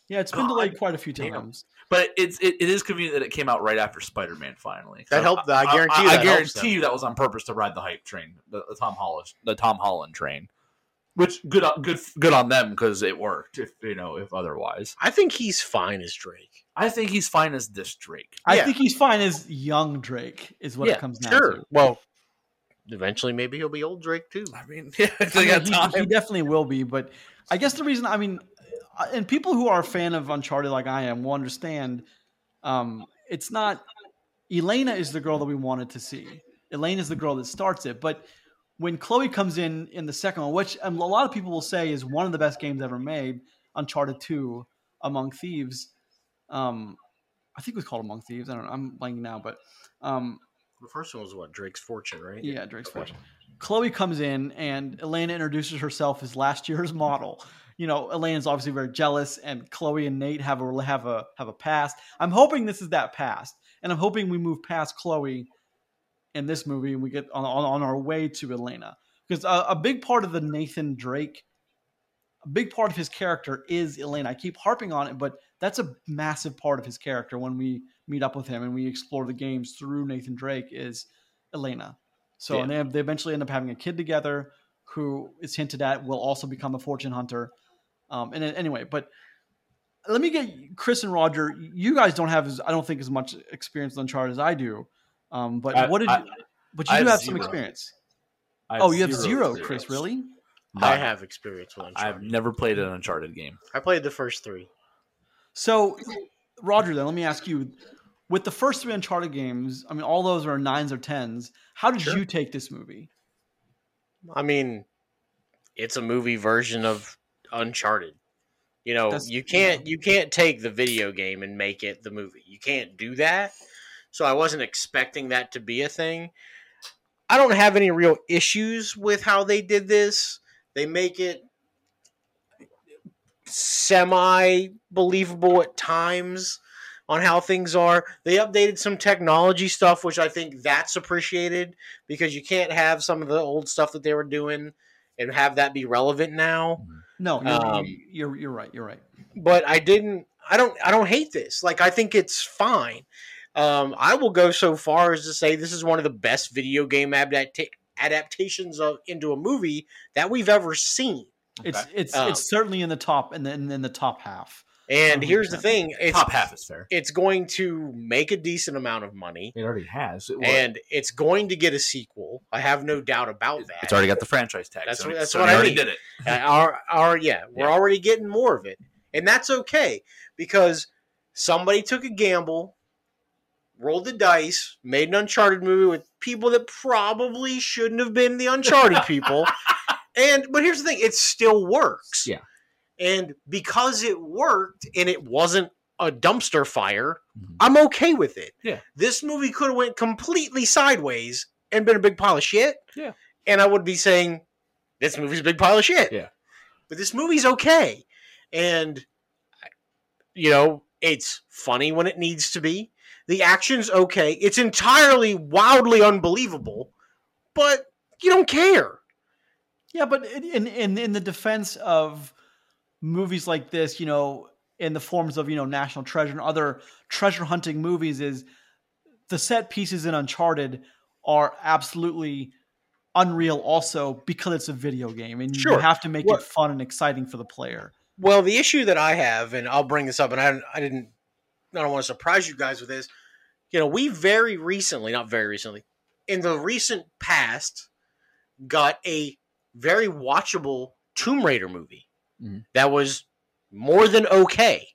yeah, it's been God delayed quite a few damn. times. But it's it, it is convenient that it came out right after Spider Man. Finally, That So helped- I guarantee you I, that guarantee you that was on purpose to ride the hype train, the, the Tom Holland, the Tom Holland train. Which good on- good good on them because it worked. If you know, if otherwise, I think he's fine as Drake. I think he's fine as this Drake. I Yeah. think he's fine as young Drake, is what yeah, it comes down sure. to. Well, eventually maybe he'll be old Drake too. I mean, yeah, I mean, he, he definitely will be, but I guess the reason I mean, uh, and people who are a fan of Uncharted like I am will understand. Um, it's not Elena is the girl that we wanted to see. Elena is the girl that starts it, but when Chloe comes in in the second one, which um, a lot of people will say is one of the best games ever made, Uncharted Two, Among Thieves. Um, I think it was called Among Thieves. I don't know. I'm blanking now, but um, The first one was what Drake's Fortune, right? yeah, Drake's Fortune. Chloe comes in and Elena introduces herself as last year's model. You know, Elena's obviously very jealous, and Chloe and Nate have a have a have a past. I'm hoping this is that past, and I'm hoping we move past Chloe in this movie and we get on on, on our way to Elena because a, a big part of the Nathan Drake, a big part of his character is Elena. I keep harping on it, but that's a massive part of his character when we meet up with him and we explore the games through Nathan Drake is Elena. So Yeah. and they, have, they eventually end up having a kid together who is hinted at will also become a fortune hunter. Um, and anyway, but let me get Chris and Roger. You guys don't have, as, I don't think, as much experience with Uncharted as I do. Um, but I- what did I- you? But you I do have have some experience. I Oh, you have zero, experience. Chris. Really? None. I have experience with Uncharted. I've never played an Uncharted game. I played the first three. So, Roger, then let me ask you: with the first three Uncharted games, I mean, all those are nines or tens. How did Sure. you take this movie? I mean, it's a movie version of Uncharted. You know, That's- you can't you can't take the video game and make it the movie. You can't do that. So I wasn't expecting that to be a thing. I don't have any real issues with how they did this. They make it semi believable at times on how things are. They updated some technology stuff, which I think that's appreciated because you can't have some of the old stuff that they were doing and have that be relevant now. No, you're, Um, you're you're right. You're right. But I didn't. I don't. I don't hate this. Like I think it's fine. Um, I will go so far as to say this is one of the best video game adapta- adaptations of into a movie that we've ever seen. It's Okay. it's Um, it's certainly in the top in the in, in the top half. And here's the thing: it's Top half is fair. it's going to make a decent amount of money, It already has. It, and it's going to get a sequel. I have no doubt about that. it's already got the franchise tag. That's Sony- what- that's Sony what I already mean. did it. Uh, our, our, yeah, we're Yeah. already getting more of it, and that's okay because somebody took a gamble, rolled the dice, made an Uncharted movie with people that probably shouldn't have been the Uncharted people, and but here's the thing: it still works. Yeah. and because it worked and it wasn't a dumpster fire, Mhm. I'm okay with it. Yeah. this movie could have went completely sideways and been a big pile of shit. Yeah. and I would be saying this movie's a big pile of shit. Yeah. But this movie's okay. And, you know, it's funny when it needs to be. The action's okay. It's entirely wildly unbelievable, but you don't care. Yeah, but in in in, the defense of movies like this, you know, in the forms of you know National Treasure and other treasure hunting movies, is the set pieces in Uncharted are absolutely unreal. Also, because it's a video game, and you have to make it fun and exciting for the player. Well, the issue that I have, and I'll bring this up, and I, I didn't, I don't want to surprise you guys with this. You know, we very recently, not very recently, in the recent past, got a very watchable Tomb Raider movie Mhm. that was more than okay.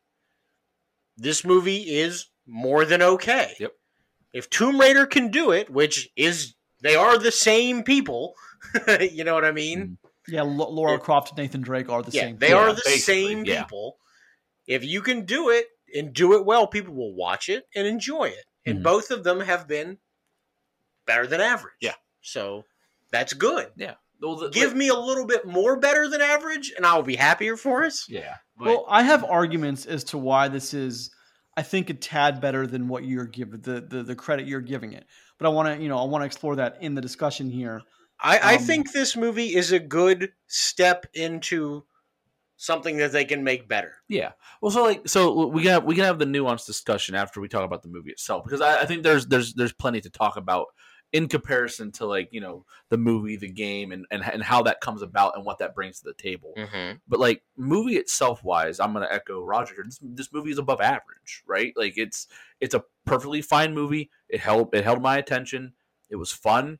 This movie is more than okay. Yep. If Tomb Raider can do it, which is they are the same people, you know what I mean? Mhm. Yeah, L- Lara It- Croft and Nathan Drake are the yeah, same. they people. are the basically, same yeah. people. If you can do it and do it well, people will watch it and enjoy it. And Mhm. both of them have been better than average. Yeah. So that's good. Well, the- Give me a little bit more better than average, and I'll be happier for us. Yeah. But, Well, I have arguments as to why this is, I think, a tad better than what you're giving the, the the credit you're giving it. But I want to, you know, I want to explore that in the discussion here. I, I Um, think this movie is a good step into something that they can make better. Yeah. Well, so like, so we can have, we can have the nuanced discussion after we talk about the movie itself because I, I think there's there's there's plenty to talk about in comparison to like you know the movie, the game, and and, and how that comes about and what that brings to the table. Mm-hmm. But like movie itself wise, I'm gonna echo Roger. here. This, this movie is above average, right? Like it's it's a perfectly fine movie. It held it held my attention. It was fun.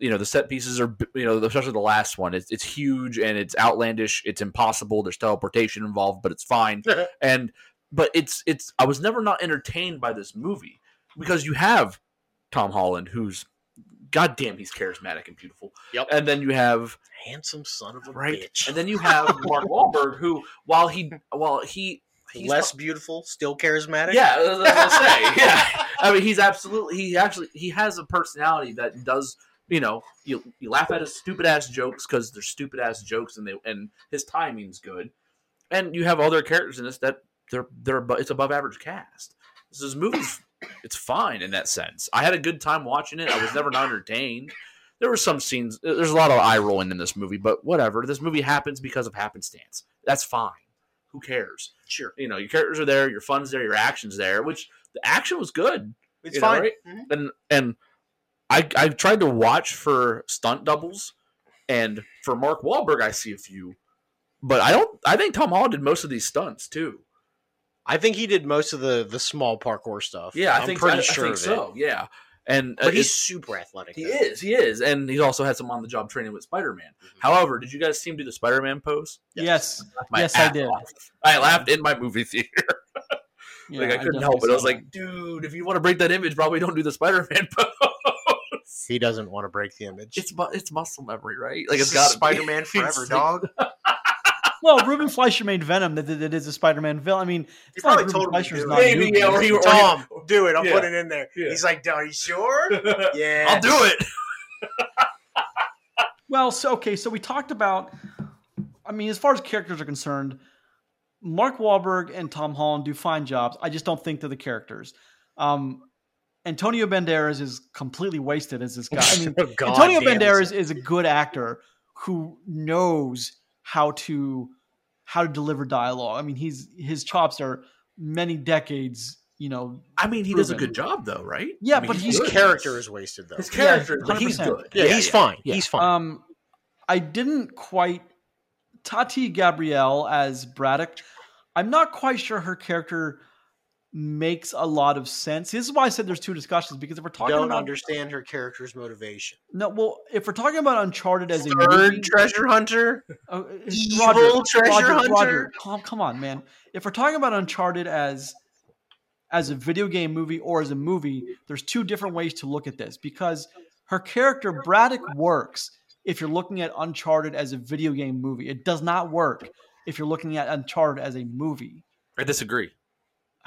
You know the set pieces are you know especially the last one. It's it's huge and it's outlandish. It's impossible. There's teleportation involved, but it's fine. and but it's it's I was never not entertained by this movie because you have Tom Holland who's goddamn he's charismatic and beautiful. Yep. And then you have Handsome son of a right? bitch. And then you have Mark Wahlberg, who while he while he he's Less beautiful, still charismatic. yeah, I say yeah. I mean, he's absolutely he actually he has a personality that does you know you you laugh at his stupid ass jokes because they're stupid ass jokes and they and his timing's good, and you have other characters in this that they're they're it's above average cast. This is movie's it's fine in that sense. I had a good time watching it. I was never not entertained. There were some scenes. There's a lot of eye rolling in this movie, but whatever. This movie happens because of happenstance. That's fine. Who cares? Sure. You know, your characters are there, your fun's there, your action's there. Which the action was good, It's You know, fine. right? Mhm. and and I I tried to watch for stunt doubles, and for Mark Wahlberg, I see a few, but I don't. I think Tom Holland did most of these stunts too. I think he did most of the the small parkour stuff. Yeah, I I'm think pretty I, sure I think of it. so. Yeah, and uh, But he's super athletic. he though. is he is, and he's also had some on the job training with Spider Man. Mhm. However, did you guys see him do the Spider Man pose? Yes, My Yes, I did. off. I laughed in my movie theater. Yeah, like I couldn't definitely help it. I was like, dude, if you want to break that image, probably don't do the Spider Man pose. He doesn't want to break the image. It's mu- it's muscle memory, right? Like it's This is got Spider-Man forever, dog. that. Well, Ruben Fleischer made Venom. That, that, that is a Spider-Man villain. I mean, it's not probably like told Ruben him Fleischer's do not it. Maybe, moving. yeah, or he- or he- Tom, do it. I'll Yeah. put it in there. Yeah. He's like, "Are you sure?" yeah, I'll do it. Well, so okay, so we talked about. I mean, as far as characters are concerned, Mark Wahlberg and Tom Holland do fine jobs. I just don't think they're the characters. Um, Antonio Banderas is completely wasted as this guy. I mean, Oh, Antonio damn, Banderas is a good actor who knows how to how to deliver dialogue. I mean, he's his chops are many decades. You know, I mean, he does a good job, though, right? Yeah, I mean, but His he's good. character is wasted though. His character, Yeah, but he's good. yeah, he's fine. yeah. He's fine. Um, I didn't quite Tati Gabrielle as Braddock. I'm not quite sure her character makes a lot of sense. This is why I said there's two discussions because if we're talking Don't about understand her character's motivation. no, well, if we're talking about Uncharted as a Third movie, treasure hunter. uh, Evil treasure hunter? Come, come on, man. If we're talking about Uncharted as as a video game movie or as a movie, there's two different ways to look at this because her character Braddock works if you're looking at Uncharted as a video game movie. It does not work if you're looking at Uncharted as a movie. I disagree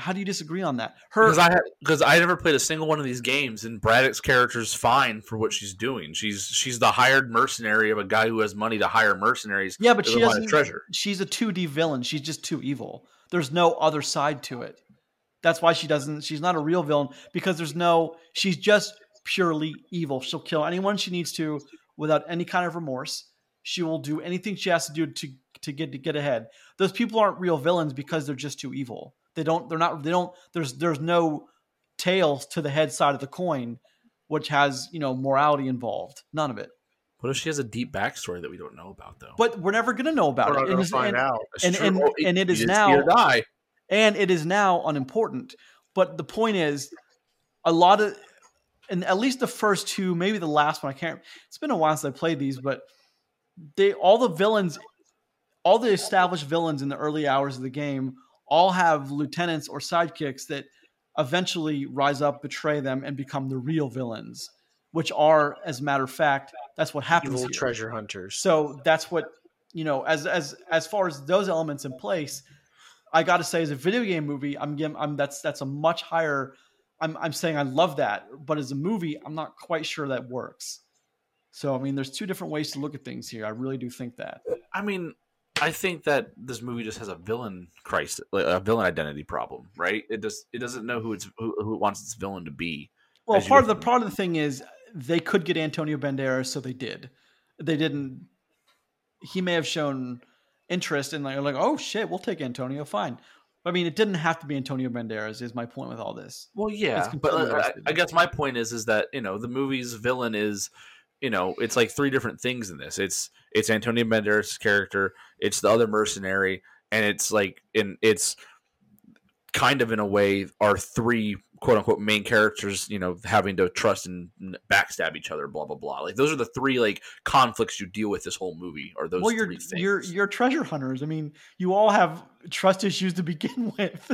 How do you disagree on that? Her because I because I never played a single one of these games, and Braddock's character is fine for what she's doing. She's she's the hired mercenary of a guy who has money to hire mercenaries. yeah, but she doesn't. treasure. She's a 2D villain. She's just too evil. There's no other side to it. That's why she doesn't. She's not a real villain because there's no. She's just purely evil. She'll kill anyone she needs to without any kind of remorse. She will do anything she has to do to to get to get ahead. Those people aren't real villains because they're just too evil. They don't. They're not. They don't. There's there's no tails to the head side of the coin, which has you know morality involved. None of it. What if she has a deep backstory that we don't know about though? But we're never gonna know about We're not it. And gonna it's- find and- out. That's and- true. and- Oh, and it you now- die. and it is now unimportant. But the point is, a lot of, and at least the first two, maybe the last one, I can't. It's been a while since I played these, but they all the villains, all the established villains in the early hours of the game, all have lieutenants or sidekicks that eventually rise up, betray them, and become the real villains, which are, as a matter of fact, that's what happens. Evil here. treasure hunters. So that's what you know. As as as far as those elements in place, I got to say, as a video game movie, I'm giving, I'm that's that's a much higher. I'm I'm saying I love that, but as a movie, I'm not quite sure that works. So I mean, there's two different ways to look at things here. I really do think that. I mean, I think that this movie just has a villain crisis, like, a villain identity problem, right? It just it doesn't know who it's who, who it wants its villain to be. Well, part of the part of the thing is they could get Antonio Banderas, so they did. They didn't. He may have shown interest in like, like oh shit, we'll take Antonio, fine. I mean, it didn't have to be Antonio Banderas. Is my point with all this. Well, yeah, but uh, I guess my point is is that you know the movie's villain is you know it's like three different things in this. It's it's Antonio Banderas' character, it's the other mercenary, and it's like in it's kind of in a way our three quote unquote main characters you know having to trust and backstab each other blah blah blah like those are the three like conflicts you deal with this whole movie or those well, you're three things you're you're treasure hunters. I mean, you all have trust issues to begin with.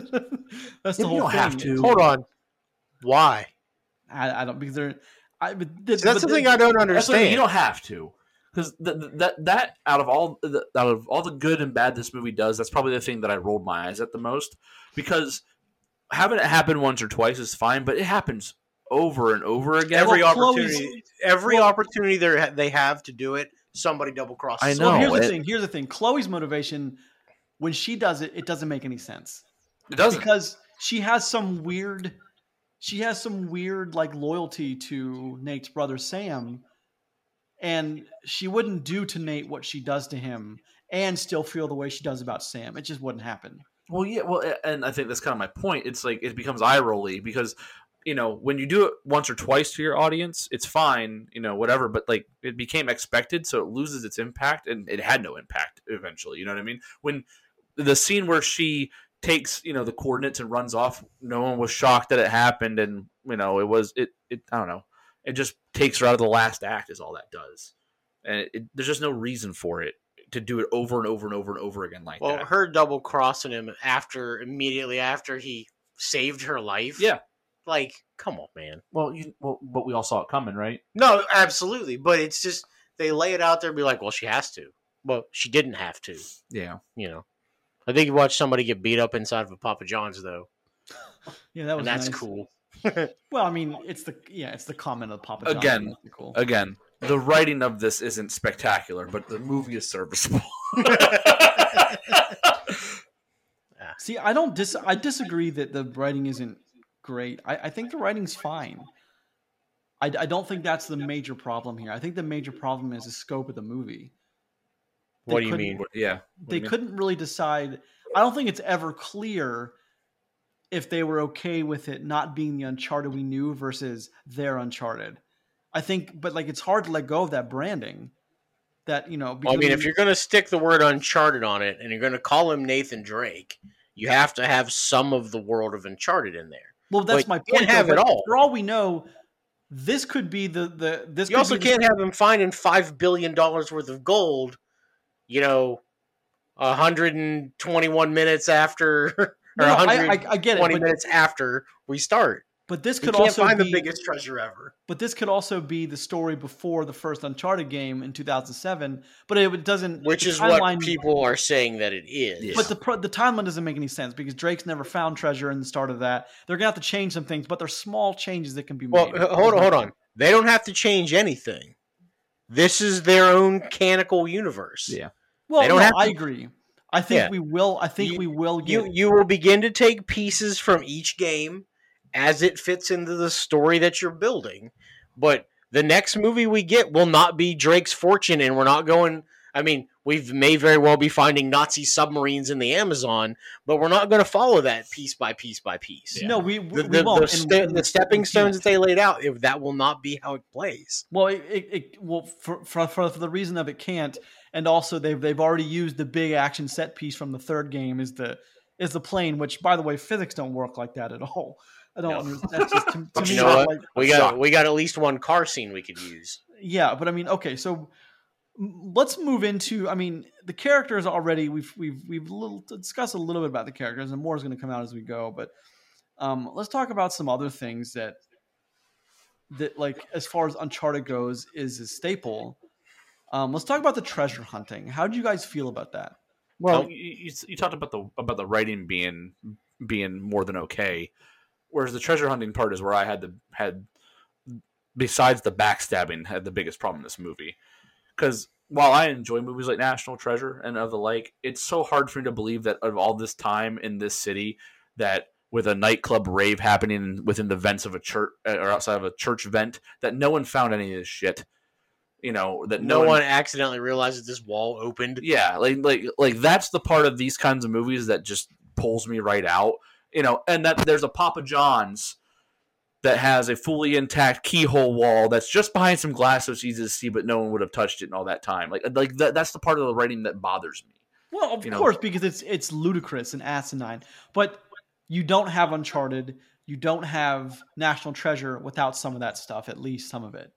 That's the Yeah, whole you don't thing. have to. Hold on. Why? I, I don't because they're. I, but th- See, that's but the thing th- I don't That's what understand. You don't have to, because that that out of all the, out of all the good and bad this movie does, that's probably the thing that I rolled my eyes at the most. Because having it happen once or twice is fine, but it happens over and over again. every Well, Chloe's- opportunity, every opportunity they they have to do it, somebody double crosses. I them. know. Well, here's the thing. Here's the thing. Chloe's motivation, when she does it, it doesn't make any sense it doesn't. because she has some weird, she has some weird like loyalty to Nate's brother Sam, and she wouldn't do to Nate what she does to him and still feel the way she does about Sam. It just wouldn't happen. Well, yeah, well, and I think that's kind of my point. It's like it becomes eye rolly because you know when you do it once or twice to your audience, it's fine, you know, whatever. But like it became expected, so it loses its impact, and it had no impact eventually. You know what I mean? When the scene where she takes you know the coordinates and runs off, no one was shocked that it happened, and you know it was it. it I don't know. It just takes her out of the last act, is all that does, and it, it, there's just no reason for it to do it over and over and over and over again like Well, that. Well, her double crossing him after immediately after he saved her life. Yeah. Like, come on, man. Well, you well, but we all saw it coming, right? No, absolutely. But it's just they lay it out there and be like, well, she has to. Well, she didn't have to. Yeah. You know. I think you watched somebody get beat up inside of a Papa John's though, Yeah, that was and that's nice. cool. Well, I mean, it's the yeah, it's the comment of Papa John. Again, cool. Again, the writing of this isn't spectacular, but the movie is serviceable. Ah. See, I don't dis I disagree that the writing isn't great. I, I think the writing's fine. I, I don't think that's the major problem here. I think the major problem is the scope of the movie. What do you mean? yeah. They couldn't really decide. I don't think it's ever clear if they were okay with it not being the Uncharted we knew versus their Uncharted. I think, but like it's hard to let go of that branding. That you know, Well, I mean, if you're going to stick the word Uncharted on it and you're going to call him Nathan Drake, you have to have some of the world of Uncharted in there. Well, that's But my you can't point. though, have it all. For all we know, this could be the the this. You also can't have him finding five billion dollars worth of gold. You know, hundred and twenty-one minutes after, or No, no, I, I, I get it, twenty but, minutes after we start. but this could can't also find be the biggest treasure ever. But this could also be the story before the first Uncharted game in 2007. But it doesn't. Which is what people are saying that it is. But the the timeline doesn't make any sense because Drake's never found treasure in the start of that. They're gonna have to change some things, but they're small changes that can be well, made. h- hold on, hold on. They don't have to change anything. This is their own canonical universe. Yeah. Well, they don't no, have I agree. I think Yeah. we will. I think You- we will get. You you will begin to take pieces from each game as it fits into the story that you're building. But the next movie we get will not be Drake's fortune, and we're not going. I mean, we may very well be finding Nazi submarines in the Amazon, but we're not going to follow that piece by piece by piece. no, we, we, The, we the, won't. the, and the stepping stones that they laid out, that will not be how it plays. Well, it, it, it well for, for for for the reason of it can't, and also they've they've already used the big action set piece from the third game is the is the plane, which by the way, physics don't work like that at all. I don't. No. understand. That's just to, to me. you know what? Like, We got Shock. we got at least one car scene we could use. yeah, but I mean, okay, so let's move into. I mean, the characters already. We've we've we've little discussed a little bit about the characters, and more is going to come out as we go. But um, let's talk about some other things that that like as far as Uncharted goes is a staple. Um, let's talk about the treasure hunting. How do you guys feel about that? Well, Oh. you, you, you talked about the about the writing being being more than okay, whereas the treasure hunting part is where I had the had besides the backstabbing had the biggest problem in this movie because while I enjoy movies like National Treasure and of the like, it's so hard for me to believe that of all this time in this city that with a nightclub rave happening within the vents of a church or outside of a church vent that no one found any of this shit. You know that No one accidentally realizes this wall opened. yeah like like like that's the part of these kinds of movies that just pulls me right out you know and that there's a papa john's that has a fully intact keyhole wall that's just behind some glass so it's easy to see but no one would have touched it in all that time like like that, that's the part of the writing that bothers me Well, of You know- course, because it's it's ludicrous and asinine. But you don't have Uncharted, you don't have National Treasure without some of that stuff. At least some of it.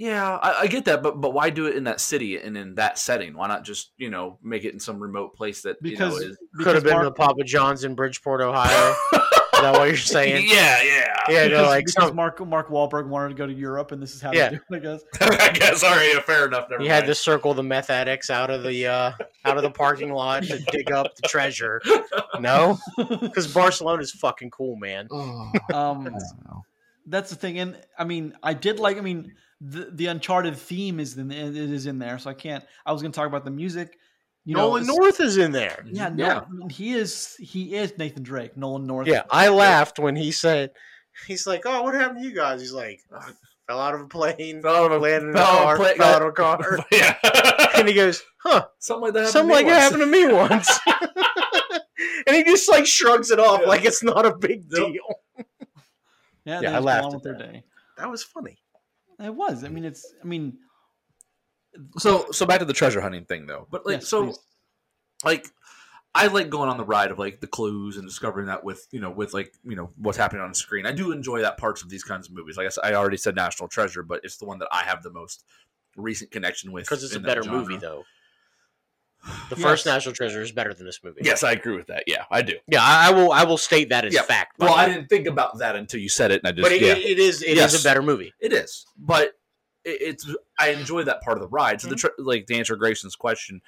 Yeah I, I get that but but why do it in that city and in that setting why not just you know make it in some remote place that Because you know, is Could have been Mark- the Papa John's in Bridgeport, Ohio. is that what you're saying? yeah yeah Yeah, because, like because some, Mark Mark Wahlberg wanted to go to Europe, and this is how Yeah. they do it. I guess. i guess all right fair enough never he had to circle the meth addicts out of the uh, out of the parking lot to dig up the treasure. No, because Barcelona is fucking cool, man. um, that's the thing, and I mean, I did like. I mean, the the Uncharted theme is in it is in there, so I can't. I was going to talk about the music. You know, Nolan it's- North is in there. Yeah, no, Yeah. I mean, he is he is Nathan Drake, Nolan North. Yeah, I laughed when he said, "He's like, oh, what happened to you guys?" He's like, "I fell out of a plane, Fell out of a- landed in a fell out of a car, plane- fell out of a car." yeah and he goes, "Huh." something like that happened Something like me it happened to me once. and he just like shrugs it off Yeah. like it's not a big deal. yeah, Yeah, I laughed at their that. day. That was funny. It was. I mean, it's. I mean, So so back to the treasure hunting thing though. But like yes, so please. like I like going on the ride of like the clues and discovering that with you know with like you know what's happening on the screen. I do enjoy that parts of these kinds of movies. Like I, said, I already said National Treasure, but it's the one that I have the most recent connection with Because it's a better genre. movie, though. The Yes. first National Treasure is better than this movie. Yes, I agree with that. Yeah, I do. Yeah, I, I will. I will state that as Yeah. fact. Well, I didn't think about that until you said it, and I just but it, yeah. it- is. It is Yes. a better movie. It is, but it, it's I enjoy that part of the ride. So the mhm. tre- like to answer Grayson's question,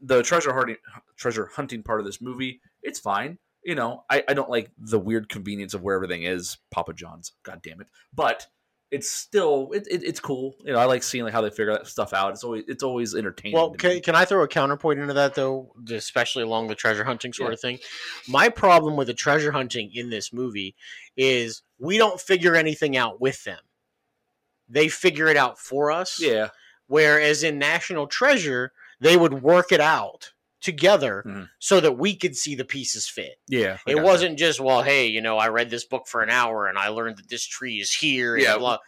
the treasure hunting treasure hunting part of this movie, it's fine. You know, I, I don't like the weird convenience of where everything is, Papa John's. God damn it! But it's still it, it, it's cool. You know, I like seeing like how they figure that stuff out. It's always it's always entertaining. Well, can, can I throw a counterpoint into that though, especially along the treasure hunting sort Yeah. of thing? My problem with the treasure hunting in this movie is we don't figure anything out with them. They figure it out for us. yeah, Whereas in National Treasure, they would work it out together Mhm. so that we could see the pieces fit. yeah. I It wasn't just, well, hey, you know, I read this book for an hour and I learned that this tree is here. And Yeah, blah.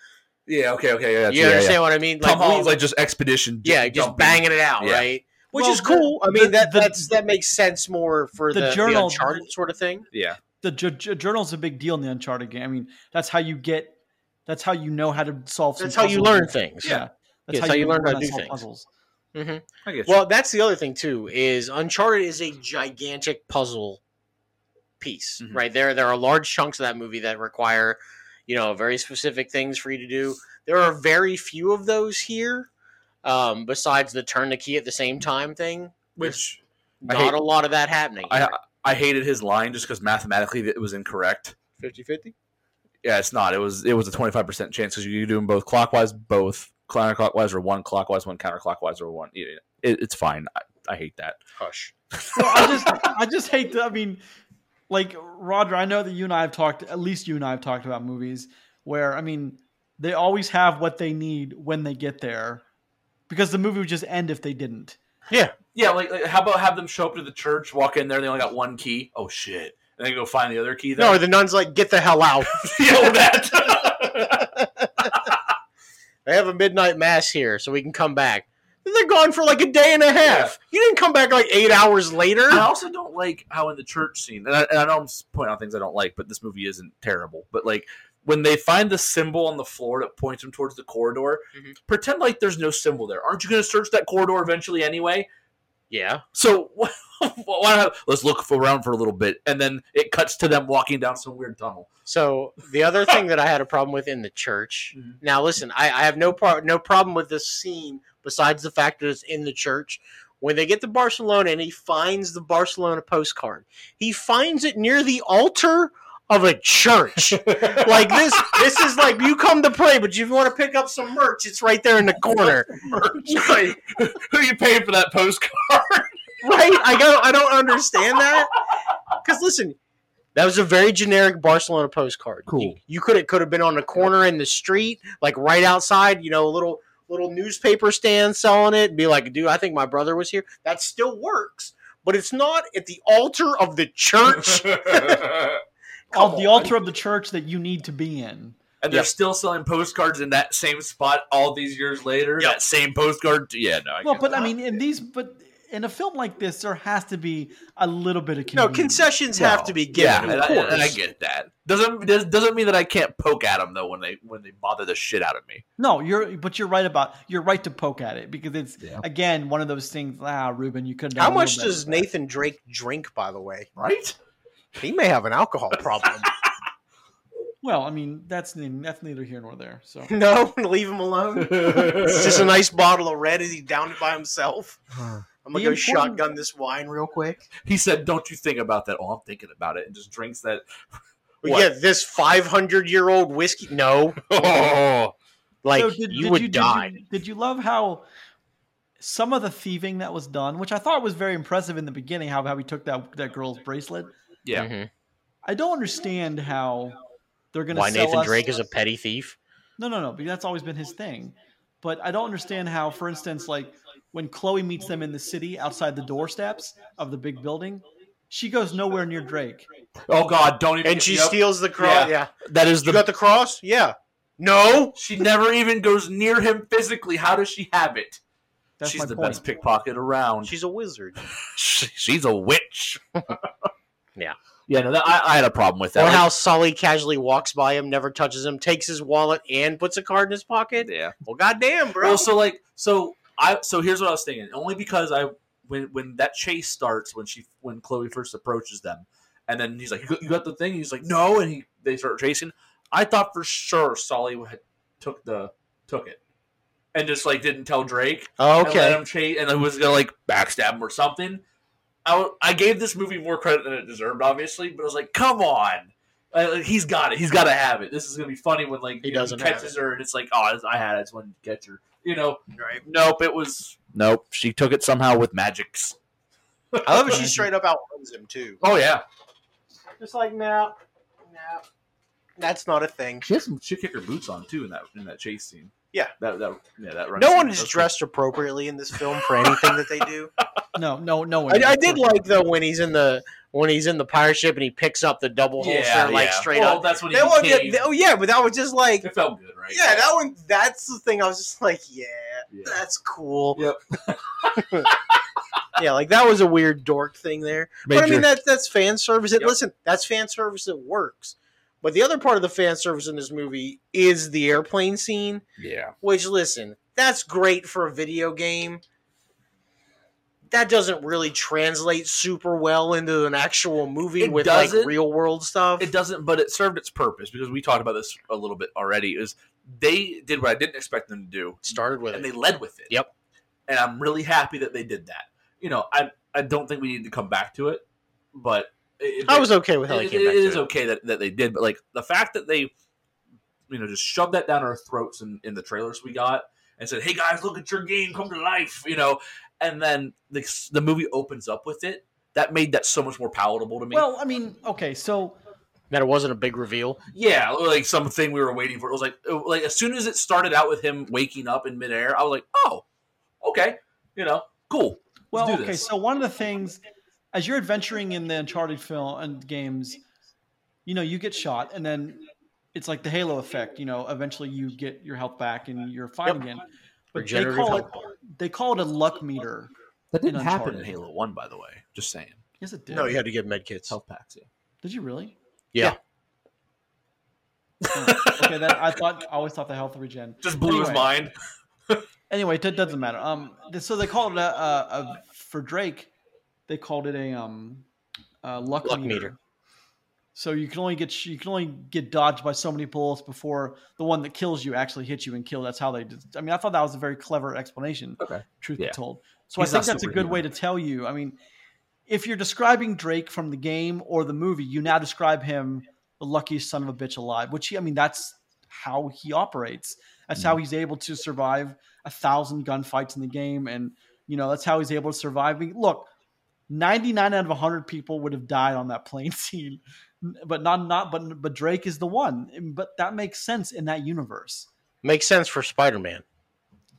Yeah, okay, okay, yeah. You yeah, understand yeah. what I mean? Tom we- Holland's like just expedition. j- yeah, just banging it out, Yeah. right? which Well, is the- cool. I mean the- that the- that makes sense more for the the, the, journal- Uncharted sort of thing. Yeah. the ju- ju- journal's a big deal in the Uncharted game. I mean, that's how you get. That's how you know how to solve. Some That's how you learn things. Yeah, that's Yes, how you learn how to to do things. puzzles. Hmm I guess. Well, that's the other thing too. Is Uncharted is a gigantic puzzle piece, Mhm. right? There, there are large chunks of that movie that require, you know, very specific things for you to do. There are very few of those here, um, besides the turn the key at the same time thing. which I Not hate- a lot of that happening. I I hated his line just because mathematically it was incorrect. 50-50? Yeah, it's not. It was it was a twenty five percent chance because you do them both clockwise, both counterclockwise, or one clockwise, one counterclockwise, or one. It, it- it's fine. I, I hate that. Hush. Well, I just, I just hate. The, I mean, like Roger, I know that you and I have talked. At least you and I have talked about movies where I mean, they always have what they need when they get there, because the movie would just end if they didn't. Yeah. Yeah, like, like, how about have them show up to the church, walk in there, they only got one key. Oh shit! And then go find the other key. There. No, the nun's like, get the hell out. yeah, that. I have a midnight mass here, so we can come back. Then they're gone for like a day and a half. You didn't come back like eight hours later. I also don't like how in the church scene, and I, and I know I'm pointing out things I don't like, but this movie isn't terrible. But like when they find the symbol on the floor that points them towards the corridor, Mhm. pretend like there's no symbol there. Aren't you going to search that corridor eventually anyway? Yeah. So why? Let's look for, around for a little bit, and then it cuts to them walking down some weird tunnel. So the other thing that I had a problem with in the church. Mhm. Now listen, I, I have no part no problem with this scene besides the fact that it's in the church. When they get to Barcelona and he finds the Barcelona postcard, he finds it near the altar of a church. like this this is like you come to pray, but if you want to pick up some merch, it's right there in the corner. Right. Who you paying for that postcard? right? I don't I don't understand that. Because listen, that was a very generic Barcelona postcard. Cool. You, you could it could have been on a corner in the street, like right outside, you know, a little little newspaper stand selling it, and be like, dude, I think my brother was here. That still works. But it's not at the altar of the church. Come the on. altar of the church that you need to be in. And they're Yep. still selling postcards in that same spot all these years later. Yep. That same postcard. Yeah, no. I Well, but that. I mean, in these, but in a film like this, there has to be a little bit of No, convenience. concessions have to be given. Yeah, of and I, course. and I get that. Doesn't does- doesn't mean that I can't poke at them though when they when they bother the shit out of me. No, you're, but you're right about you're right to poke at it because it's Yeah. again one of those things. Ah, Ruben, you couldn't. How much does Nathan Drake drink, by the way? Right? He may have an alcohol problem. Well, I mean, that's ne- that's neither here nor there. So no, leave him alone. It's just a nice bottle of red. Is he down it by himself? I'm gonna The go important- shotgun this wine real quick. he said, "Don't you think about that?" Oh, I'm thinking about it, and just drinks that. But What? yeah, this 500 year old whiskey. No, Oh, like So did, you did would you, die. Did you, did you love how some of the thieving that was done, which I thought was very impressive in the beginning, how how he took that that girl's bracelet. Yeah. Mhm. I don't understand how they're going to Why Nathan us- Drake is a petty thief? No, no, no. Because that's always been his thing. But I don't understand how, for instance, like when Chloe meets them in the city outside the doorsteps of the big building, she goes nowhere near Drake. Oh God, don't even. And she yep. steals the cross. Yeah. Yeah. That is You the. got the cross? Yeah. No. she never even goes near him physically. How does she have it? That's She's my the point. best pickpocket around. She's a wizard. She's a witch. Yeah. Yeah, no, that, I, I had a problem with that. Or Like, how Sully casually walks by him, never touches him, takes his wallet, and puts a card in his pocket. yeah. Well, goddamn, bro. Well, so like, so I, so here's what I was thinking. Only because I, when when that chase starts, when she, when Chloe first approaches them, and then he's like, "You got, you got the thing?" He's like, "No," and he they start chasing. I thought for sure Sully had took the took it, and just like didn't tell Drake. Oh, and let okay. him chase, and it was gonna like backstab him or something. I, w- I gave this movie more credit than it deserved, obviously, but I was like, come on. Uh, like, he's got it. He's got to have it. This is gonna be funny when like He doesn't have catches her, and it's like, oh, I had it. I just wanted to catch her. You know, Right. Nope, it was nope. She took it somehow with magics. I love it. She straight up outruns him too. Oh yeah, Just like no, no, that's not a thing. she has some. She kicked her boots on too in that in that chase scene. Yeah. that that yeah that. No scene. one is was dressed appropriately in this film for anything that they do. No, no, no one. I, I did like though when he's in the when he's in the pirate ship and he picks up the double holster Yeah, like yeah. straight well, up. That's when he That one, became. yeah, oh yeah, but that was just like it felt good, right? yeah, that one. That's the thing. I was just like, yeah, Yeah. that's cool. Yep. yeah, like that was a weird dork thing there. But I mean, Major- that's that's fan service. It, Yep. Listen, that's fan service that works. But the other part of the fan service in this movie is the airplane scene, yeah. which, listen, that's great for a video game. That doesn't really translate super well into an actual movie It with like real world stuff. It doesn't, but it served its purpose because we talked about this a little bit already. Is they did what I didn't expect them to do, started with and it. they led with it. Yep. And I'm really happy that they did that. You know, I I don't think we need to come back to it, but it, I was okay with how they it, came it back to is it. okay that, that they did, but like the fact that they, you know, just shoved that down our throats in, in the trailers we got and said, "Hey guys, look at your game come to life," you know, and then the the movie opens up with it. That made that so much more palatable to me. Well, I mean, okay, so That it wasn't a big reveal. yeah, like something we were waiting for. It was like, like as soon as it started out with him waking up in midair, I was like, "Oh, okay, you know, cool." Well, do okay. this. So one of the things, as you're adventuring in the Uncharted film and games, you know, you get shot, and then it's like the Halo effect. You know, eventually you get your health back and you're fine Yep. again. But they call it health. they call it a luck meter. That didn't didn't In happen happen in in Halo One, by the way. Just saying. Yes, it did. No, you had to get med kits. Health packs. Yeah. Did you really? Yeah. Oh, okay, that I thought I always thought the health regen. Just blew his mind. Anyway, it doesn't matter. Um, so they called it a, a, a for Drake. They called it a um, a luck, Luck meter. meter. So you can only get you can only get dodged by so many bullets before the one that kills you actually hits you and kill. That's how they. Did. I mean, I thought that was a very clever explanation. Okay. Truth Yeah. be told, so He's I think that's a good way to tell you. I mean, if you're describing Drake from the game or the movie, you now describe him the luckiest son of a bitch alive. Which he, I mean, that's how he operates. That's how he's able to survive a thousand gunfights in the game, and you know that's how he's able to survive. I mean, look, ninety nine out of hundred people would have died on that plane scene, but not not but but Drake is the one. But that makes sense in that universe. Makes sense for Spider Man.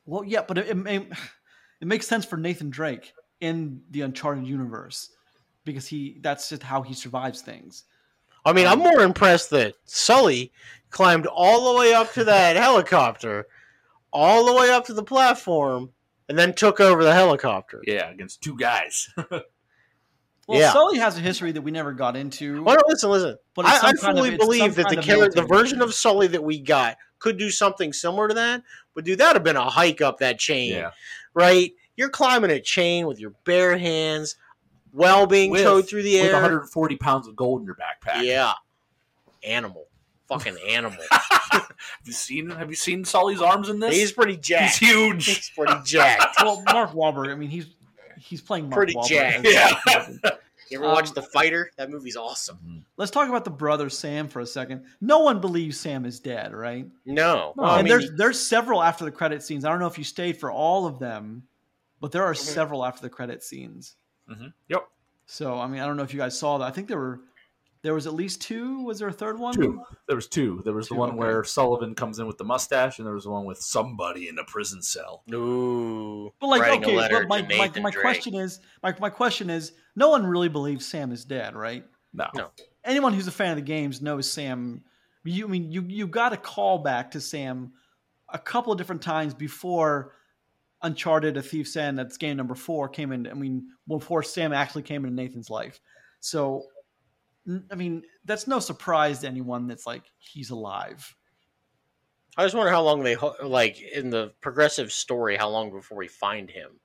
Well, yeah, but it, it, it makes sense for Nathan Drake in the Uncharted universe because he that's just how he survives things. I mean, I'm um, more impressed that Sully climbed all the way up to that helicopter, all the way up to the platform, and then took over the helicopter. Yeah, against two guys. Well, Yeah. Sully has a history that we never got into. Well, no, listen, listen. But it's I, I some kind of- fully believe that the of character, the version of Sully that we got, could do something similar to that. But dude, that'd have been a hike up that chain, yeah. right? You're climbing a chain with your bare hands, well being With- towed through the With air. 140 pounds of gold in your backpack. Yeah, animal, fucking animal. Have you seen Have you seen Sully's arms in this? He's pretty jacked. He's huge. He's pretty jacked. well, Mark Wahlberg. I mean, he's he's playing Mark Pretty Wahlberg. jacked. Yeah. You ever watch Um, The Fighter? That movie's awesome. Let's talk about the brother Sam for a second. No one believes Sam is dead, right? No, No, Well, I and mean, there's there's several after the credit scenes. I don't know if you stayed for all of them, but there are Mhm. several after the credit scenes. Mhm. Yep. So I mean, I don't know if you guys saw that. I think there were there was at least two. Was there a third one? Two. There was two. There was the one okay. where Sullivan comes in with the mustache, and there was the one with somebody in a prison cell. no. But like, Writing a okay, letter but my, to my, my question is, my, my question is, no one really believes Sam is dead, right? No. No. Anyone who's a fan of the games knows Sam. You I mean you you got a call back to Sam a couple of different times before Uncharted: A Thief's End. That's game number four came in. I mean, before Sam actually came into Nathan's life. So, n- I mean, that's no surprise to anyone that's like he's alive. I just wonder how long they ho- like in the progressive story. How long before we find him?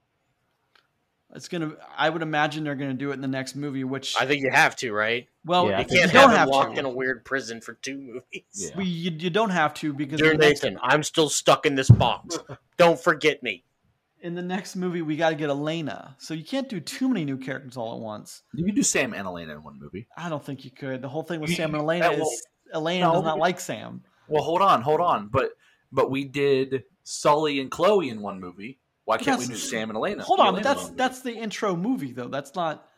It's gonna. I would imagine they're gonna do it in the next movie, which I think you have to, right? well, Yeah, You can't you don't have him have locked to. in a weird prison for two movies. Yeah. We, you, you don't have to because Dear in next, Nathan, I'm still stuck in this box. Don't forget me. In the next movie we got to get Elena. So you can't do too many new characters all at once. You can do Sam and Elena in one movie. I don't think you could. The whole thing with Sam and Elena will- is Elena No, does not like Sam. Well, hold on, hold on. But but we did Sully and Chloe in one movie. Why can't we do Sam and Elena? Hold on, but that's that's the intro movie though. That's not.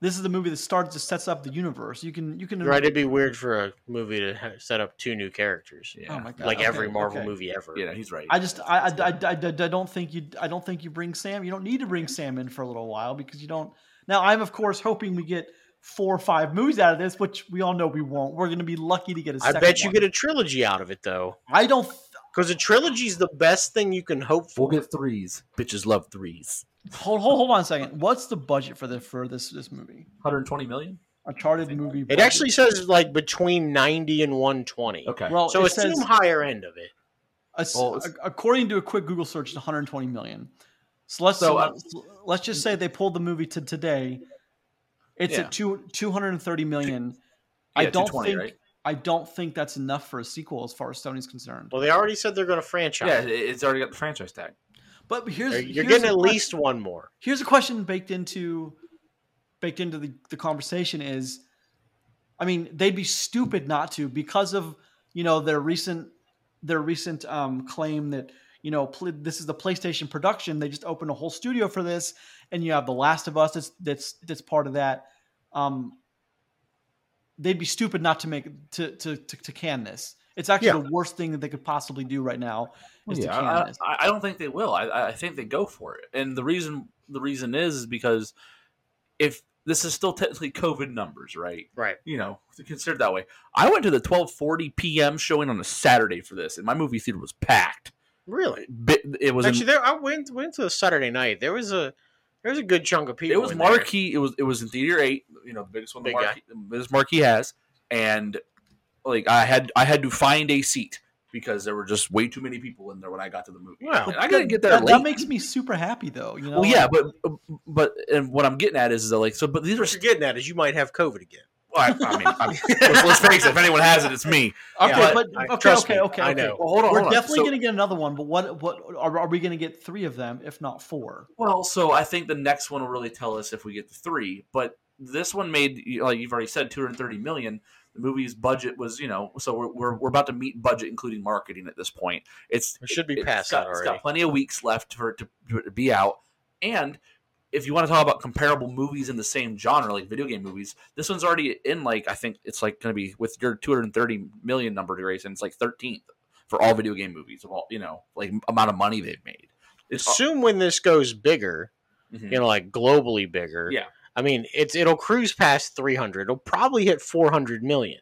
This is the movie that starts to sets up the universe. You can you can right. It'd be weird for a movie to set up two new characters. Yeah. Oh my god! like okay, every Marvel okay. movie ever. Yeah, he's right. I just I, I, I, I, I don't think you I don't think you bring Sam. You don't need to bring Sam in for a little while because you don't. Now I'm of course hoping we get four or five movies out of this, which we all know we won't. We're going to be lucky to get a I second bet you one. get a trilogy out of it though, I don't. because a trilogy is the best thing you can hope for. we'll get threes. Bitches love threes. Hold, hold hold on a second. What's the budget for the for this this movie? 120 million. Uncharted movie. It actually says like between ninety and one twenty. Okay. well, So it assume says higher end of it. As- Well, according to a quick Google search, it's 120 million. So let's So, so, uh, let's just say they pulled the movie to today. It's Yeah. at two 230 million. I Yeah, don't think right? I don't think that's enough for a sequel as far as Sony's concerned. Well, they already said they're going to franchise. Yeah, it's already got the franchise tag. But here's You're here's getting at least one more. here's a question baked into baked into the, the conversation is I mean, they'd be stupid not to because of, you know, their recent their recent um, claim that, you know, pl- this is the PlayStation production. They just opened a whole studio for this and you have The Last of Us that's that's that's part of that. Um, they'd be stupid not to make to to to, to can this. It's actually Yeah. the worst thing that they could possibly do right now is Yeah, can I. I, I don't think they will. I, I think they go for it, and the reason the reason is is because if this is still technically COVID numbers, right? Right. You know, considered that way. I went to the twelve forty p.m. showing on a Saturday for this, and my movie theater was packed. Really? Bit- It was Actually, in, there. I went went to a Saturday night. There was a there was a good chunk of people. it was in there. marquee. It was it was in theater eight. You know, the biggest one, the Big guy. marquee, the biggest marquee has, and like I had I had to find a seat because there were just way too many people in there when I got to the movie. Well, And I gotta get there that, late. that makes me super happy though. You know, well, yeah, but but and what I'm getting at is, is that like so, but these are you're getting at is you might have COVID again. Well, I, I mean, I'm, let's, let's face it. If anyone has it, it's me. Okay, Yeah, but I- okay, trust okay, me, okay, I okay. know. Well, hold on. We're hold definitely So- going to get another one, but what what are, are we going to get three of them, if not four? Well, so I think the next one will really tell us if we get the three. But this one made, you know, like you've already said, 230 million. The movie's budget was, you know, so we're, we're, we're about to meet budget, including marketing at this point. It's It should be it's past got, that It's already. got plenty of weeks left for it to, for it to be out. And if you want to talk about comparable movies in the same genre, like video game movies, this one's already in like I think it's like going to be with your 230 million number, Grayson. It's like 13th for all video game movies of all, you know, like amount of money they've made. It's Assume when this goes bigger, Mhm. you know, like globally bigger. Yeah. I mean, it's it'll cruise past 300. It'll probably hit 400 million.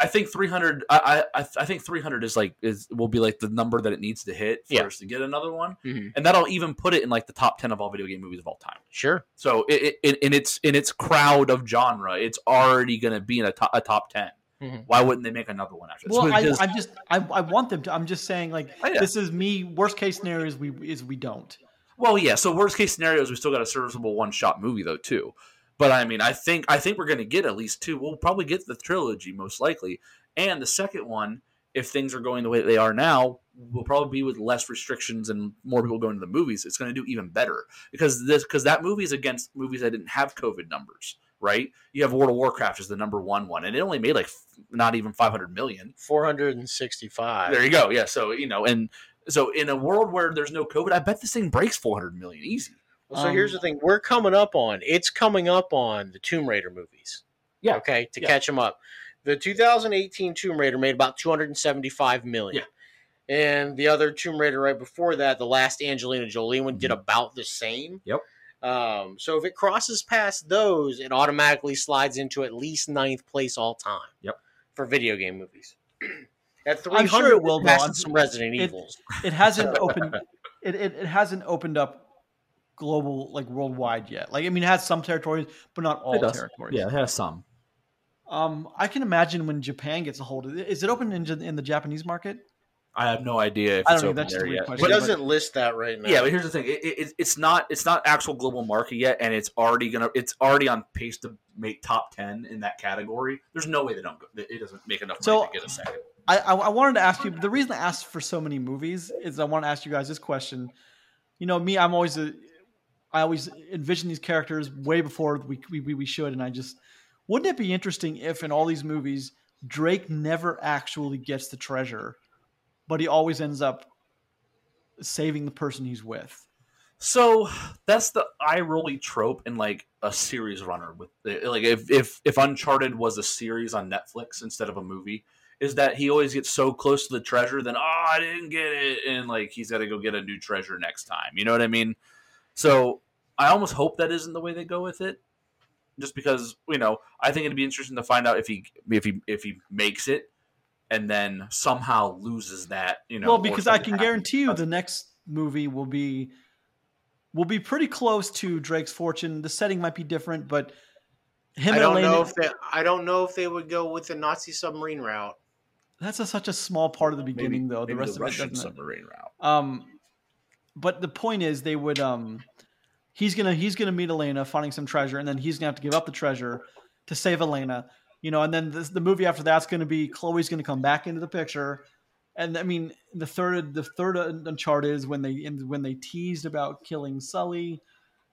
I think 300. I, I I think 300 is like is will be like the number that it needs to hit for Yeah. us to get another one, Mhm. and that'll even put it in like the top 10 of all video game movies of all time. Sure. So it, it, in its in its crowd of genre, it's already going to be in a top, a top 10. Mhm. Why wouldn't they make another one after this? Well, I, Because- I'm just I, I want them to. I'm just saying like Oh, yeah. this is me. Worst case scenario is we is we don't. Well, yeah. So worst case scenario is we still got a serviceable one shot movie though too. But I mean, I think I think we're going to get at least two. We'll probably get the trilogy most likely, and the second one, if things are going the way they are now, will probably be with less restrictions and more people going to the movies. It's going to do even better because this because that movie is against movies that didn't have COVID numbers. Right? You have World of Warcraft as the number one one, and it only made like f- not even five hundred million. 465. There you go. Yeah. So you know, and so in a world where there's no COVID, I bet this thing breaks four hundred million easy. So Um, here's the thing: we're coming up on it's coming up on the Tomb Raider movies. Yeah. Okay, to Yeah. catch them up. The 2018 Tomb Raider made about 275 million. Yeah. And the other Tomb Raider right before that, the last Angelina Jolie one, did about the same. Mm-hmm. Yep. Um, so if it crosses past those, it automatically slides into at least ninth place all time. Yep. For video game movies. At 300, I'm sure it will, though. passes some Resident it- Evils. It hasn't opened. It, it it hasn't opened up global like worldwide yet. Like I mean, it has some territories, but not all territories. Yeah, it has some. Um, I can imagine when Japan gets a hold of it. Is it open in, in the Japanese market? I have no idea if I don't know, open that's just there a weird yet. question. It doesn't list that right now. yeah, but here's the thing: it, it, it's not it's not actual global market yet, and it's already gonna it's already on pace to make top ten in that category. There's no way they don't go. It doesn't make enough money So- to get a second. I, I I wanted to ask you. Oh, the reason I asked for so many movies is I want to ask you guys this question. You know, me, I'm always a, I always envision these characters way before we we we should, and I just wouldn't it be interesting if in all these movies Drake never actually gets the treasure, but he always ends up saving the person he's with. So that's the eye rolly trope in like a series runner with like if if if Uncharted was a series on Netflix instead of a movie, is that he always gets so close to the treasure, then oh I didn't get it, and like he's got to go get a new treasure next time. You know what I mean? So I almost hope that isn't the way they go with it, just because you know I think it'd be interesting to find out if he if he if he makes it and then somehow loses that. You know, well, because I can happens. guarantee you the next movie will be will be pretty close to Drake's Fortune. The setting might be different, but him I don't Elena, know if they, I don't know if they would go with the Nazi submarine route. That's a, such a small part of the beginning, though. The maybe rest of Russian it doesn't. submarine route. Um, but the point is, they would. Um, he's gonna he's gonna meet Elena, finding some treasure, and then he's gonna have to give up the treasure to save Elena. You know, and then this, the movie after that's gonna be Chloe's gonna come back into the picture. And I mean, the third the third Uncharted is when they when they teased about killing Sully.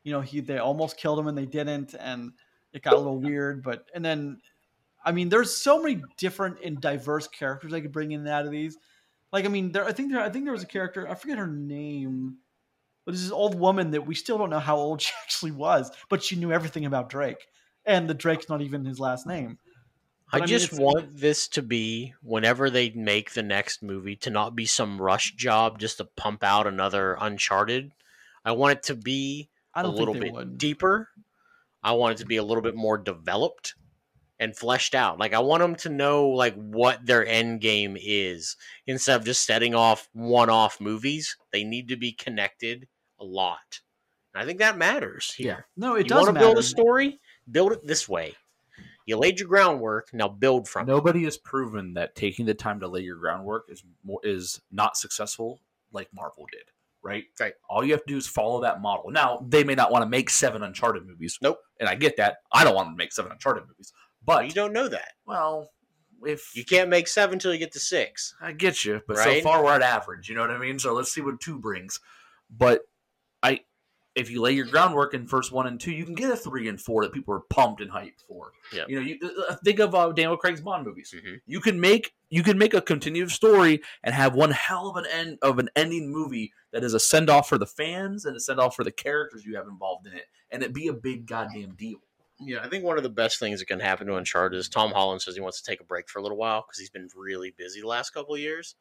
You know, he they almost killed him and they didn't, and it got a little weird. But and then, I mean, there's so many different and diverse characters I could bring in and out of these. Like, I mean, there I think there I think there was a character I forget her name, but this is old woman that we still don't know how old she actually was, but she knew everything about Drake, and the Drake's not even his last name. I, I mean, just want this to be whenever they make the next movie to not be some rush job just to pump out another Uncharted. I want it to be a little bit would. deeper. I want it to be a little bit more developed and fleshed out. Like I want them to know like what their end game is instead of just setting off one-off movies. They need to be connected a lot. And I think that matters here. No, it you does want to matter. build a story? Build it this way. You laid your groundwork. Now build from it. Nobody has proven that taking the time to lay your groundwork is more is not successful like Marvel did. Right? Right. All you have to do is follow that model. Now, they may not want to make seven Uncharted movies. Nope. And I get that. I don't want to make seven Uncharted movies. But you don't know that. well, if You can't make seven till you get to six. I get you, but Right? so far we're at average. You know what I mean? So let's see what two brings. But I, if you lay your groundwork in first one and two, you can get a three and four that people are pumped and hyped for. Yeah. You know, you uh, think of uh, Daniel Craig's Bond movies. Mhm. You can make you can make a continued story and have one hell of an end of an ending movie that is a send off for the fans and a send off for the characters you have involved in it, and it be a big goddamn deal. Yeah, I think one of the best things that can happen to Uncharted is Tom Holland says he wants to take a break for a little while because he's been really busy the last couple of years.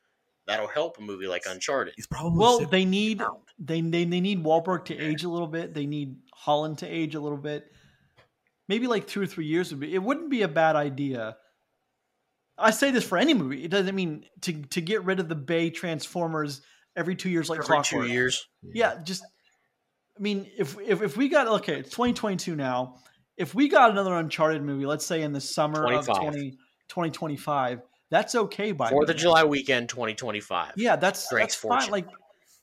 That'll help a movie like Uncharted. He's probably Well, they need being they, they they need Wahlberg to age a little bit. They need Holland to age a little bit. Maybe like two or three years would be. It wouldn't be a bad idea. I say this for any movie. It doesn't mean to to get rid of the Bay Transformers every two years like Every clockwork. two years. Yeah, just I mean, if if if we got okay, it's 2022 now. If we got another Uncharted movie, let's say in the summer of 20, 2025, that's okay by Fourth of July weekend, 2025. Yeah, that's Drake's that's fine. Like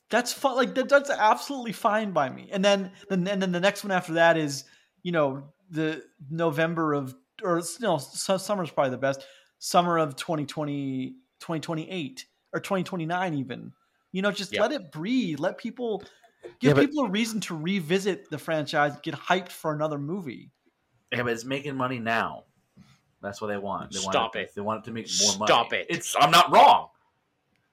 that's fine. Like that, that's absolutely fine by me. And then then and then the next one after that is you know the November of or no su- summer's probably the best summer of 2020 2028 or 2029 even. You know, just Yeah. let it breathe. Let people Yeah, give but- people a reason to revisit the franchise, get hyped for another movie. Yeah, but it's making money now. That's what they want. They Stop want it. They want it to make more money. Stop it. It's. I'm not wrong.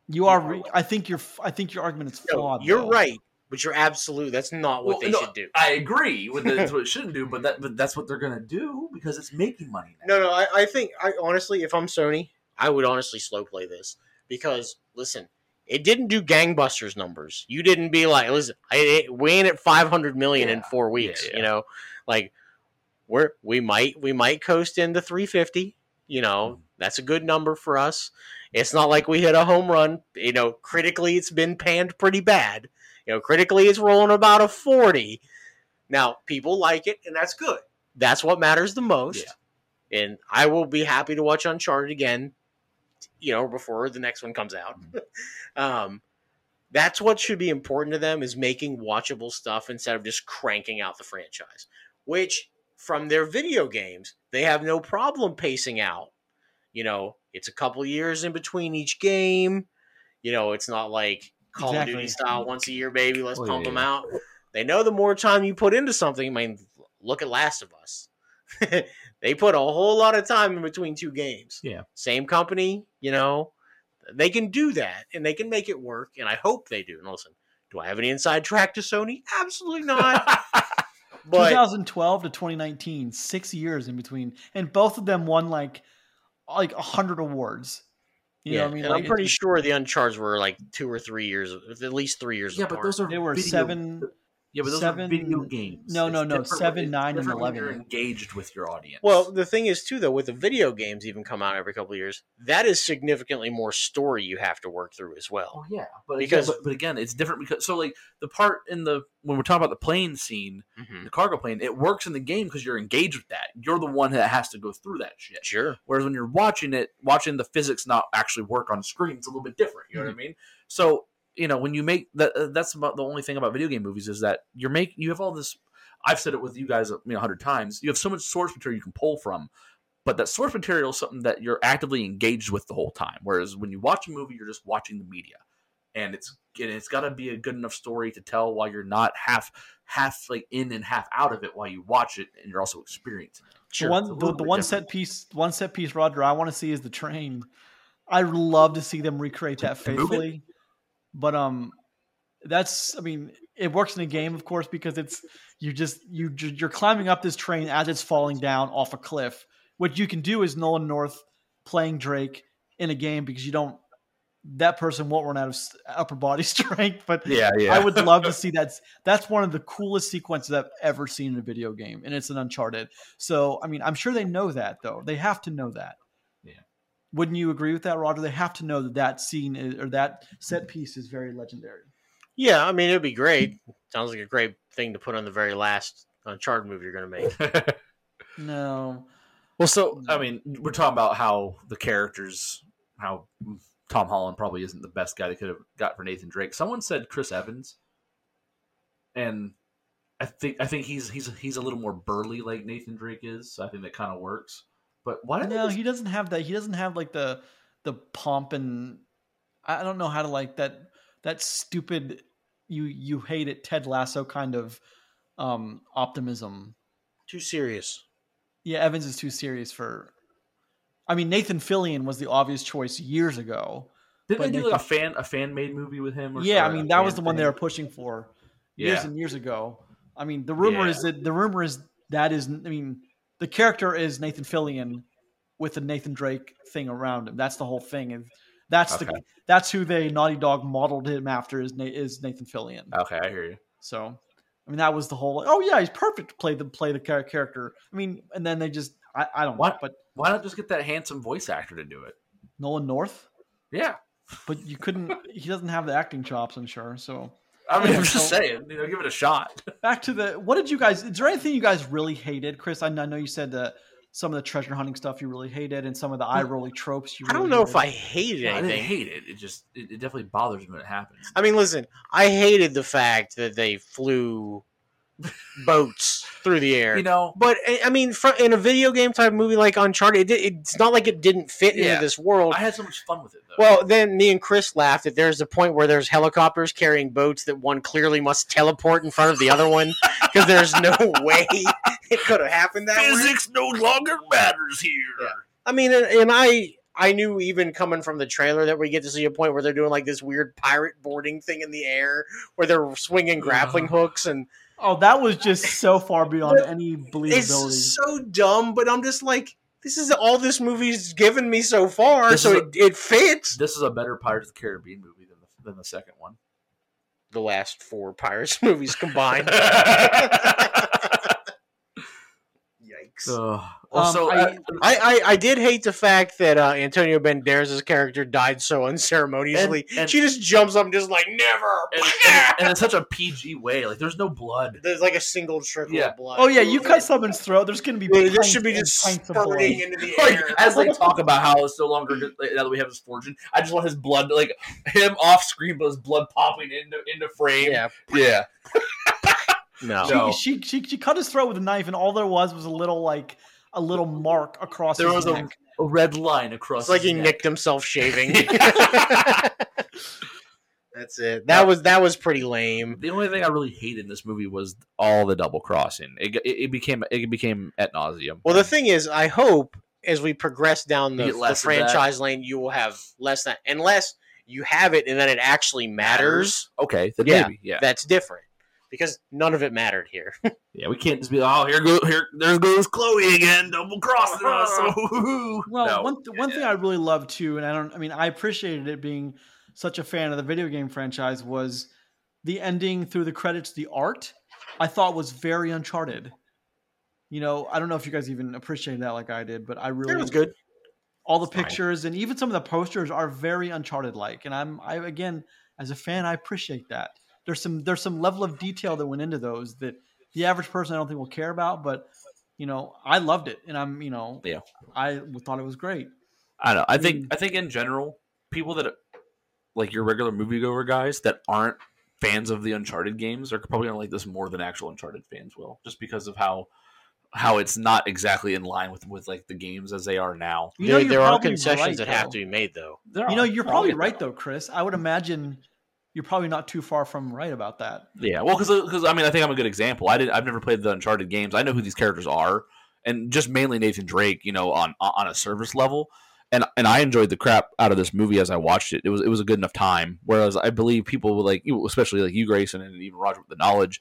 You are. Re- I think your. I think your argument is No, flawed. you're though. right, but you're absolute. That's not what Well, they no, should do. I agree with that's what it shouldn't do, but that but that's what they're gonna do because it's making money now. No, no. I, I think I honestly, if I'm Sony, I would honestly slow play this because listen, it didn't do gangbusters numbers. You didn't be like, listen, I, it, we ain't at 500 million in four weeks. Yeah, yeah. You know, like we're we might we might coast into 350. You know, that's a good number for us. It's not like we hit a home run. You know, critically, it's been panned pretty bad. You know, critically, it's rolling about a 40. Now, people like it, and that's good. That's what matters the most. And I will be happy to watch Uncharted again, you know, before the next one comes out. um, that's what should be important to them is making watchable stuff instead of just cranking out the franchise. Which, from their video games, they have no problem pacing out. You know, it's a couple years in between each game. You know, it's not like Call Exactly. of Duty style once a year, baby. Let's Oh, pump yeah, them out. They know the more time you put into something. I mean, look at Last of Us. they put a whole lot of time in between two games. Yeah. Same company, you know, they can do that and they can make it work. And I hope they do. And listen, do I have any inside track to Sony? Absolutely not. but 2012 to 2019, six years in between, and both of them won like like a hundred awards. You yeah, know what I mean? Like, I'm pretty sure the Uncharted were like two or three years, at least three years. Yeah, but those are They were video- seven. Yeah, but those Seven- are video games. no, no, It's no, seven, nine, and 11. You're engaged with your audience. Well, the thing is too, though, with the video games even come out every couple of years, that is significantly more story you have to work through as well. Oh yeah, but Because- because but, but again, it's different because so like the part in the when we're talking about the plane scene, Mm-hmm. the cargo plane, it works in the game because you're engaged with that. You're the one that has to go through that shit. Sure. Whereas when you're watching it, watching the physics not actually work on screen, it's a little bit different. You know what I mean? So you know when you make that, uh, that's about the only thing about video game movies is that you're make you have all this. I've said it with you guys you know, a hundred times. You have so much source material you can pull from, but that source material is something that you're actively engaged with the whole time. Whereas when you watch a movie, you're just watching the media, and it's and it's got to be a good enough story to tell while you're not half half like in and half out of it while you watch it, and you're also experiencing it. The one, the, the one different. set piece, one set piece, Roger. I want to see is the train. I'd love to see them recreate that And move faithfully, but um, that's. I mean, it works in a game, of course, because it's you just you you're climbing up this train as it's falling down off a cliff. What you can do is Nolan North playing Drake in a game because you don't. That person won't run out of upper body strength, but Yeah, yeah. I would love to see that. That's one of the coolest sequences I've ever seen in a video game, and it's an Uncharted. So, I mean, I'm sure they know that, though. They have to know that. Yeah. Wouldn't you agree with that, Roger? They have to know that that scene is, or that set piece is very legendary. Yeah, I mean it'd be great. Sounds like a great thing to put on the very last Uncharted movie you're going to make. No, Well, so I mean, we're talking about how the characters, how Tom Holland probably isn't the best guy they could have got for Nathan Drake. Someone said Chris Evans, and I think I think he's he's he's a little more burly like Nathan Drake is. So I think that kind of works. But why did no, they he doesn't have that. He doesn't have like the the pomp and I don't know how to like that that stupid you you hate it Ted Lasso kind of um optimism. Too serious. Yeah, Evans is too serious for. I mean, Nathan Fillion was the obvious choice years ago. didn't but they do Nathan- like a fan a fan made movie with him? Or Yeah, I mean that was the one they were pushing for years Yeah, and years ago. I mean, the rumor Yeah. is that the rumor is that is. I mean, the character is Nathan Fillion with the Nathan Drake thing around him. That's the whole thing, and that's the that's who they Naughty Dog modeled him after is is Nathan Fillion. okay, I hear you. So, I mean, that was the whole. Oh yeah, he's perfect to play the play the character. I mean, and then they just I, I don't know, What? but Why not just get that handsome voice actor to do it? Nolan North. Yeah, But you couldn't. he doesn't have the acting chops, I'm sure. So I mean, Yeah, I'm just saying, you know, give it a shot. back to the. What did you guys? Is there anything you guys really hated, Chris? I, I know you said that some of the treasure hunting stuff you really hated, and some of the hmm. eye rolly tropes you. I don't know if hated. I hated anything. I didn't hate it. It just it, it definitely bothers me when it happens. I mean, listen, I hated the fact that they flew boats through the air. you know, but I- I mean, in a video game type movie like Uncharted, it, it's not like it didn't fit Yeah. into this world. I had so much fun with it though. Well, then me and Chris laughed that there's a point where there's helicopters carrying boats that one clearly must teleport in front of the other one because there's no way it could have happened that way. physics no longer matters here. Yeah. I mean, and, and I I knew even coming from the trailer that we get to see a point where they're doing like this weird pirate boarding thing in the air where they're swinging grappling uh-huh. hooks and Oh, that was just so far beyond But any it's believability. so dumb. But I'm just like, this is all this movie's given me so far, This so a- it, it fits. This is a better Pirates of the Caribbean movie than the, than the second one. The last four Pirates movies combined. Yikes. Uh, Um, I- uh, I, I, I did hate the fact that uh, Antonio Banderas' character died so unceremoniously. And- and- she just jumps up and just like never. and, and, and in such a PG way, like there's no blood. There's like a single trickle Yeah. of blood. oh yeah, you cut someone's throat. There's going to be. Dude, this should be just pints spurting into the Like, air. as they talk about how it's no longer just, like, now that we have his fortune, I just want his blood, like him off screen, but his blood popping into into frame. yeah. yeah. No. No. She, she she she cut his throat with a knife, and all there was was a little like a little mark across There his was a, neck. a red line across. It's like he neck. nicked himself shaving. That's it. That was that was pretty lame. The only thing I really hated in this movie was all the double crossing. It, it, it became it became at nauseum. Well, the thing is, I hope as we progress down the, the less of that. franchise lane, you will have less that unless you have it and then it actually matters. okay, then Yeah. maybe yeah, That's different because none of it mattered here. yeah. We can't just be oh here go here there goes Chloe again double crossing us. Well, No. one th- one thing I really loved too, and I don't, I mean, I appreciated it being such a fan of the video game franchise was the ending through the credits. The art I thought was very Uncharted. You know, I don't know if you guys even appreciated that like I did, but I really It was good. all the Fine. pictures and even some of the posters are very uncharted like and i'm i again as a fan i appreciate that there's some there's some level of detail that went into those that the average person i don't think will care about but you know i loved it and i'm you know Yeah. i thought it was great I don't know. I think mean- I think in general, people that like your regular moviegoer guys that aren't fans of the Uncharted games are probably gonna like this more than actual Uncharted fans will, just because of how how it's not exactly in line with with like the games as they are now. you there you're there are concessions right, that have to be made, though. There you know are. you're oh, probably right though chris i would imagine you're probably not too far from right about that Yeah, well, because uh, I mean, I think I'm a good example. I did. I've never played the Uncharted games. I know who these characters are, and just mainly Nathan Drake. You know, on on a service level, and and I enjoyed the crap out of this movie as I watched it. It was it was a good enough time. Whereas I believe people like, especially like you, Grayson, and even Roger with the knowledge,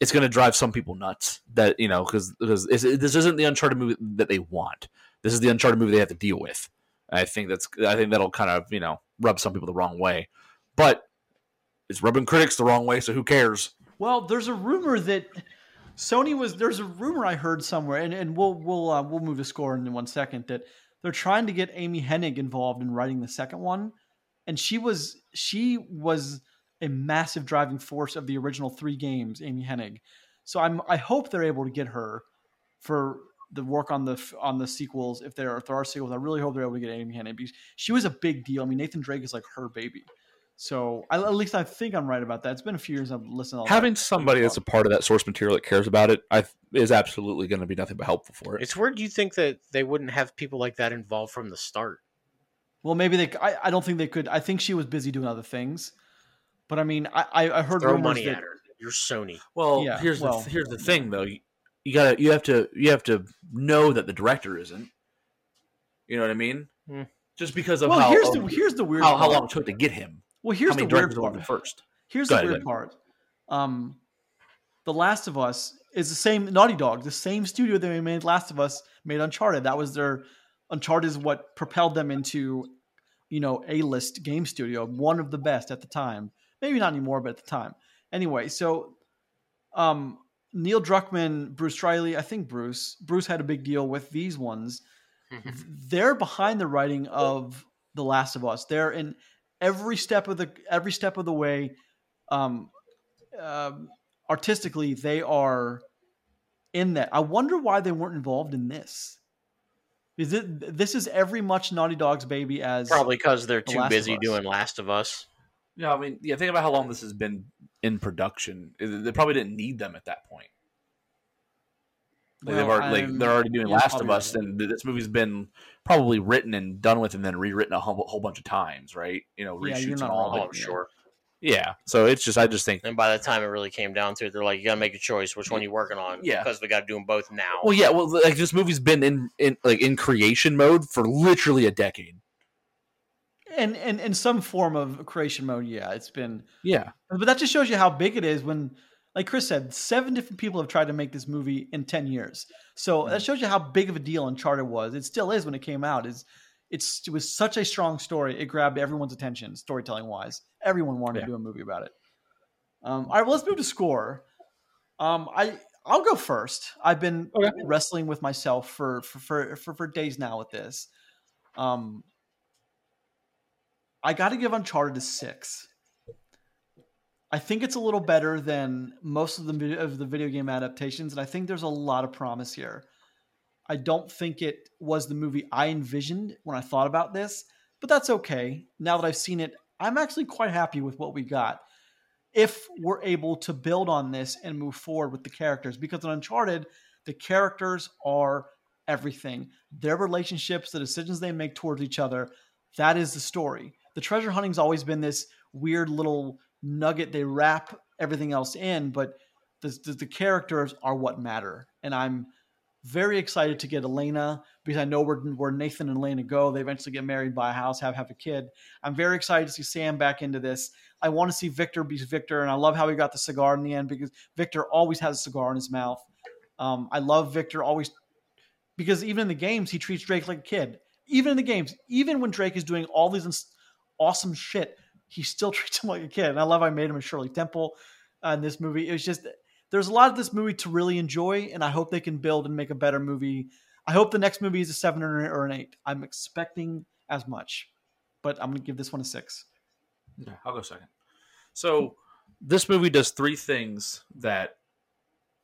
it's going to drive some people nuts. That you know, because because this isn't the Uncharted movie that they want. This is the Uncharted movie they have to deal with. I think that's I think that'll kind of you know rub some people the wrong way, but it's rubbing critics the wrong way. So who cares? Well, there's a rumor that Sony was. There's a rumor I heard somewhere, and, and we'll we'll uh, we'll move to score in one second. That they're trying to get Amy Hennig involved in writing the second one, and she was she was a massive driving force of the original three games. Amy Hennig, so I'm I hope they're able to get her for the work on the on the sequels. If there if there are sequels, I really hope they're able to get Amy Hennig because she was a big deal. I mean, Nathan Drake is like her baby. So I, at least I think I'm right about that. It's been a few years I've listened to all that. having somebody that's a part of that source material that cares about it I, is absolutely going to be nothing but helpful for it. It's weird you think that they wouldn't have people like that involved from the start. Well, maybe they. I, I don't think they could. I think she was busy doing other things. But I mean, I I, I heard Throw money that, at her. You're Sony. Well, Yeah, here's well- the here's the thing though. You, you gotta you have to you have to know that the director isn't. You know what I mean? Hmm. Just because of Well, how here's of the here's the weird how, how long it took to get him. Well, here's the weird part. first? Here's Go the ahead, weird part. Um, The Last of Us is the same Naughty Dog, the same studio that made Last of Us made Uncharted. That was their Uncharted is what propelled them into, you know, a list game studio, one of the best at the time. Maybe not anymore, but at the time. Anyway, so um, Neil Druckmann, Bruce Riley, I think Bruce, Bruce had a big deal with these ones. They're behind the writing of The Last of Us. They're in every step of the every step of the way. Um, um, artistically, they are in that. I wonder why they weren't involved in this. Is it this is every much Naughty Dog's baby as Probably because they're The too Last busy doing Last of Us. Yeah, I mean, yeah. Think about how long this has been in production. They probably didn't need them at that point. Like they've already, like, they're already doing you're Last of Us, right. and this movie's been probably written and done with, and then rewritten a whole, whole bunch of times, right? You know, Yeah, reshoots you're and all. wrong. of. I'm sure. Yeah. So it's just, I just think. And by the time it really came down to it, they're like, you got to make a choice. Which one you working on? Yeah. Because we got to do them both now. Well, yeah. Well, like this movie's been in, in like in creation mode for literally a decade. and and in some form of creation mode. Yeah, it's been, Yeah. but that just shows you how big it is. When, like Chris said, seven different people have tried to make this movie in ten years. So that shows you how big of a deal Uncharted was. It still is when it came out. Is it's it was such a strong story. It grabbed everyone's attention, storytelling wise. Everyone wanted Yeah. to do a movie about it. Um, all right, well, let's move to score. Um, I I'll go first. I've been Okay. wrestling with myself for for, for for for days now with this. Um, I got to give Uncharted a six. I think it's a little better than most of the of the video game adaptations, and I think there's a lot of promise here. I don't think it was the movie I envisioned when I thought about this, but that's okay. Now that I've seen it, I'm actually quite happy with what we got. If we're able to build on this and move forward with the characters, because in Uncharted, the characters are everything. Their relationships, the decisions they make towards each other, that is the story. The treasure hunting's always been this weird little nugget they wrap everything else in, but the, the, the characters are what matter. And I'm very excited to get Elena because I know where, where Nathan and Elena go. They eventually get married, buy a house, have have a kid. I'm very excited to see Sam back into this. I want to see Victor be Victor, and I love how he got the cigar in the end because Victor always has a cigar in his mouth. Um, I love Victor always because even in the games he treats Drake like a kid. Even in the games, even when Drake is doing all these awesome shit, he still treats him like a kid. And I love I made him a Shirley Temple uh, in this movie. It was just there's a lot of this movie to really enjoy, and I hope they can build and make a better movie. I hope the next movie is a seven or or an eight. I'm expecting as much, but I'm gonna give this one a six. Yeah, I'll go second. So this movie does three things that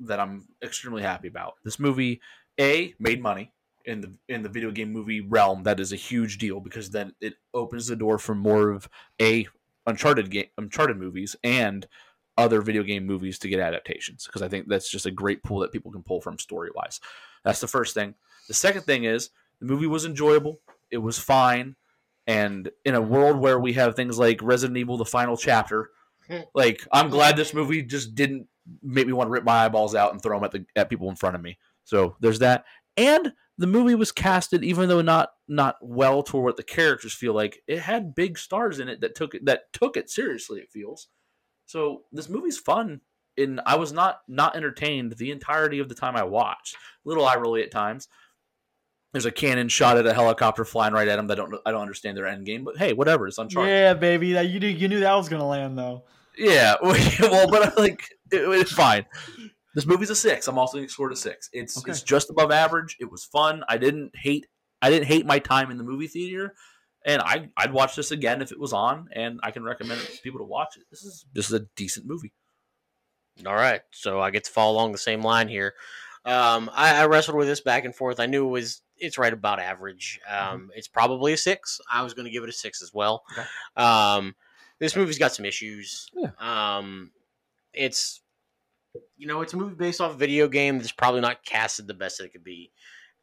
that I'm extremely happy about. This movie, a made money in the in the video game movie realm. That is a huge deal because then it opens the door for more of a Uncharted game, Uncharted movies, and other video game movies to get adaptations. Because I think that's just a great pool that people can pull from story wise. That's the first thing. The second thing is the movie was enjoyable. It was fine. And in a world where we have things like Resident Evil: The Final Chapter, like I'm glad this movie just didn't make me want to rip my eyeballs out and throw them at the at people in front of me. So there's that. And the movie was casted, even though not not well toward what the characters feel like. It had big stars in it that took it that took it seriously. It feels so. This movie's fun, and I was not not entertained the entirety of the time I watched. Little eye rolly at times. There's a cannon shot at a helicopter flying right at them. I don't I don't understand their end game, but hey, whatever. It's Uncharted. Yeah, baby, that you knew you knew that was gonna land though. Yeah, well, but like it, it's fine. This movie's a six. I'm also going to score it a six. It's Okay. it's just above average. It was fun. I didn't hate I didn't hate my time in the movie theater, and I I'd watch this again if it was on, and I can recommend it to people to watch it. This is this is a decent movie. All right, so I get to follow along the same line here. Um, I, I wrestled with this back and forth. I knew it was it's right about average. Um, It's probably a six. I was going to give it a six as well. Okay. Um, this movie's got some issues. Yeah. Um, it's you know it's a movie based off a video game that's probably not casted the best that it could be.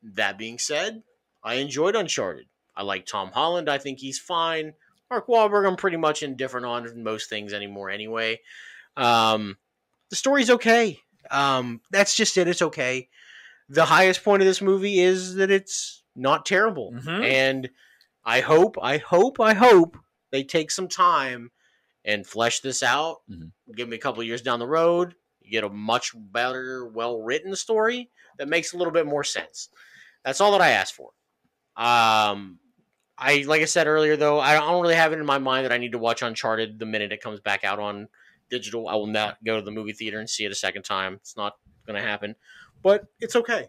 That being said, I enjoyed Uncharted. I like Tom Holland. I think he's fine. Mark Wahlberg, I'm pretty much indifferent on most things anymore. Anyway, um, the story's okay. Um, that's just it. It's okay. The highest point of this movie is that it's not terrible, Mhm. and I hope, I hope, I hope they take some time and flesh this out. Mhm. Give me a couple years down the road, you get a much better, well written story that makes a little bit more sense. That's all that I ask for. Um, I like I said earlier though, I don't really have it in my mind that I need to watch Uncharted the minute it comes back out on digital. I will not go to the movie theater and see it a second time. It's not going to happen. But it's okay.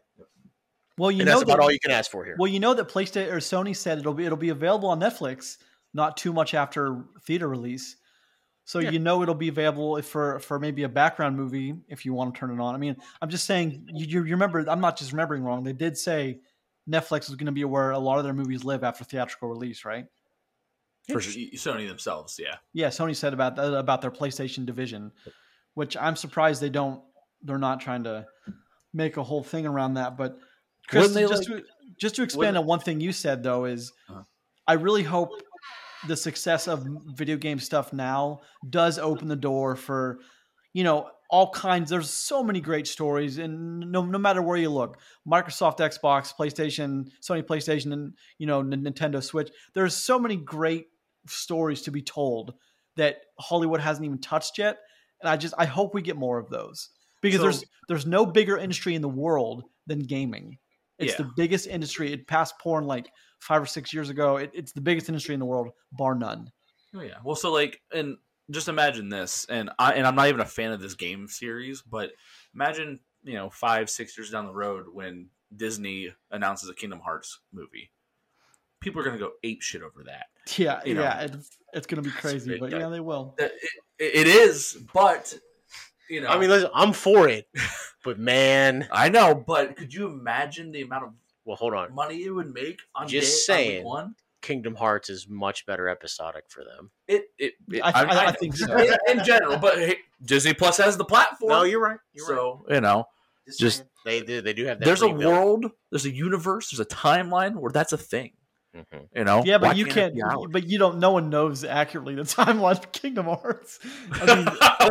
Well, you and know that's about that, all you can ask for here. well, you know that PlayStation or Sony said it'll be it'll be available on Netflix not too much after theater release. So Yeah. you know it'll be available if for for maybe a background movie if you want to turn it on. I mean, I'm just saying you, you remember I'm not just remembering wrong. They did say Netflix is going to be where a lot of their movies live after theatrical release, right? For sure, Sony themselves, yeah. Yeah, Sony said about that about their PlayStation division, which I'm surprised they don't. They're not trying to make a whole thing around that. But Chris, just like- to just to expand on one thing you said though is, Uh-huh. I really hope the success of video game stuff now does open the door for, you know, all kinds. There's so many great stories, and no no matter where you look, Microsoft, Xbox, PlayStation, Sony PlayStation, and you know Nintendo Switch. There's so many great stories to be told that Hollywood hasn't even touched yet, and I just I hope we get more of those because So- there's there's no bigger industry in the world than gaming. It's Yeah. the biggest industry. It passed porn like five or six years ago. It, it's the biggest industry in the world, bar none. Oh yeah. Well, so like, and just imagine this, and I and I'm not even a fan of this game series, but imagine you know five, six years down the road when Disney announces a Kingdom Hearts movie, people are gonna go ape shit over that. Yeah, You know. yeah, it's, it's going to be crazy, it- but yeah, they will. That- It, it is, but you know, I mean, listen, I'm for it. But man, I know, but could you imagine the amount of well, hold on. money it would make on Just day, on saying. one? Kingdom Hearts is much better episodic for them. It, it, it I- I- I think so. in, in general, but hey, Disney Plus has the platform. No, you're right. You're right. so you know, just saying. They do. They do have that. there's a world, there's a universe, there's a timeline where that's a thing. Mhm. You know, Yeah, but Why you can't. be ours? But you don't. No one knows accurately the timeline of Kingdom Hearts. I mean,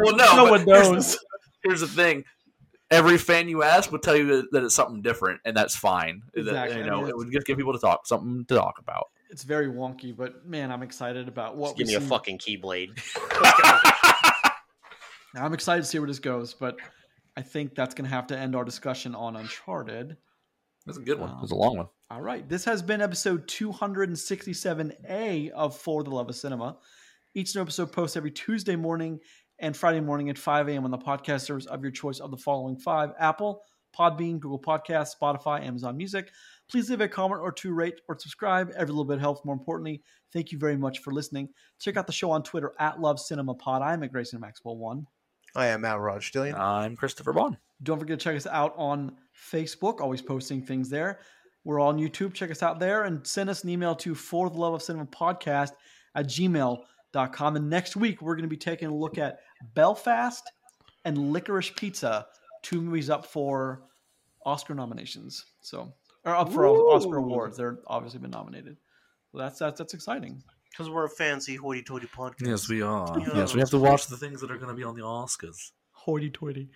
well, no, no but one here's knows. the- Here's the thing: every fan you ask would tell you that, that it's something different, and that's fine. That, Exactly. you I know, mean, it would just give people to talk something to talk about. it's very wonky, but man, I'm excited about what Just give we me a fucking keyblade. I'm excited to see where this goes, but I think that's going to have to end our discussion on Uncharted. That's a good one. It's a long one. All right. This has been episode 267A of For the Love of Cinema. Each new episode posts every Tuesday morning and Friday morning at 5 a.m. on the podcast service of your choice of the following five Apple, Podbean, Google Podcasts, Spotify, Amazon Music. Please leave a comment or two, rate or subscribe. Every little bit helps. More importantly, thank you very much for listening. Check out the show on Twitter at Love Cinema Pod. I'm at Grayson Maxwell One. I am Roger Stillion. I'm Christopher Boughan. Don't forget to check us out on Facebook. Always posting things there. We're on YouTube. Check us out there and send us an email to for the love of cinema podcast at gmail.com. And next week, we're going to be taking a look at Belfast and Licorice Pizza, two movies up for Oscar nominations. So, or up for Oscar awards. They're obviously been nominated. So that's that's that's exciting. Because we're a fancy hoity-toity podcast. Yes, we are. Yeah. Yes, we have to watch the things that are going to be on the Oscars. Hoity toity.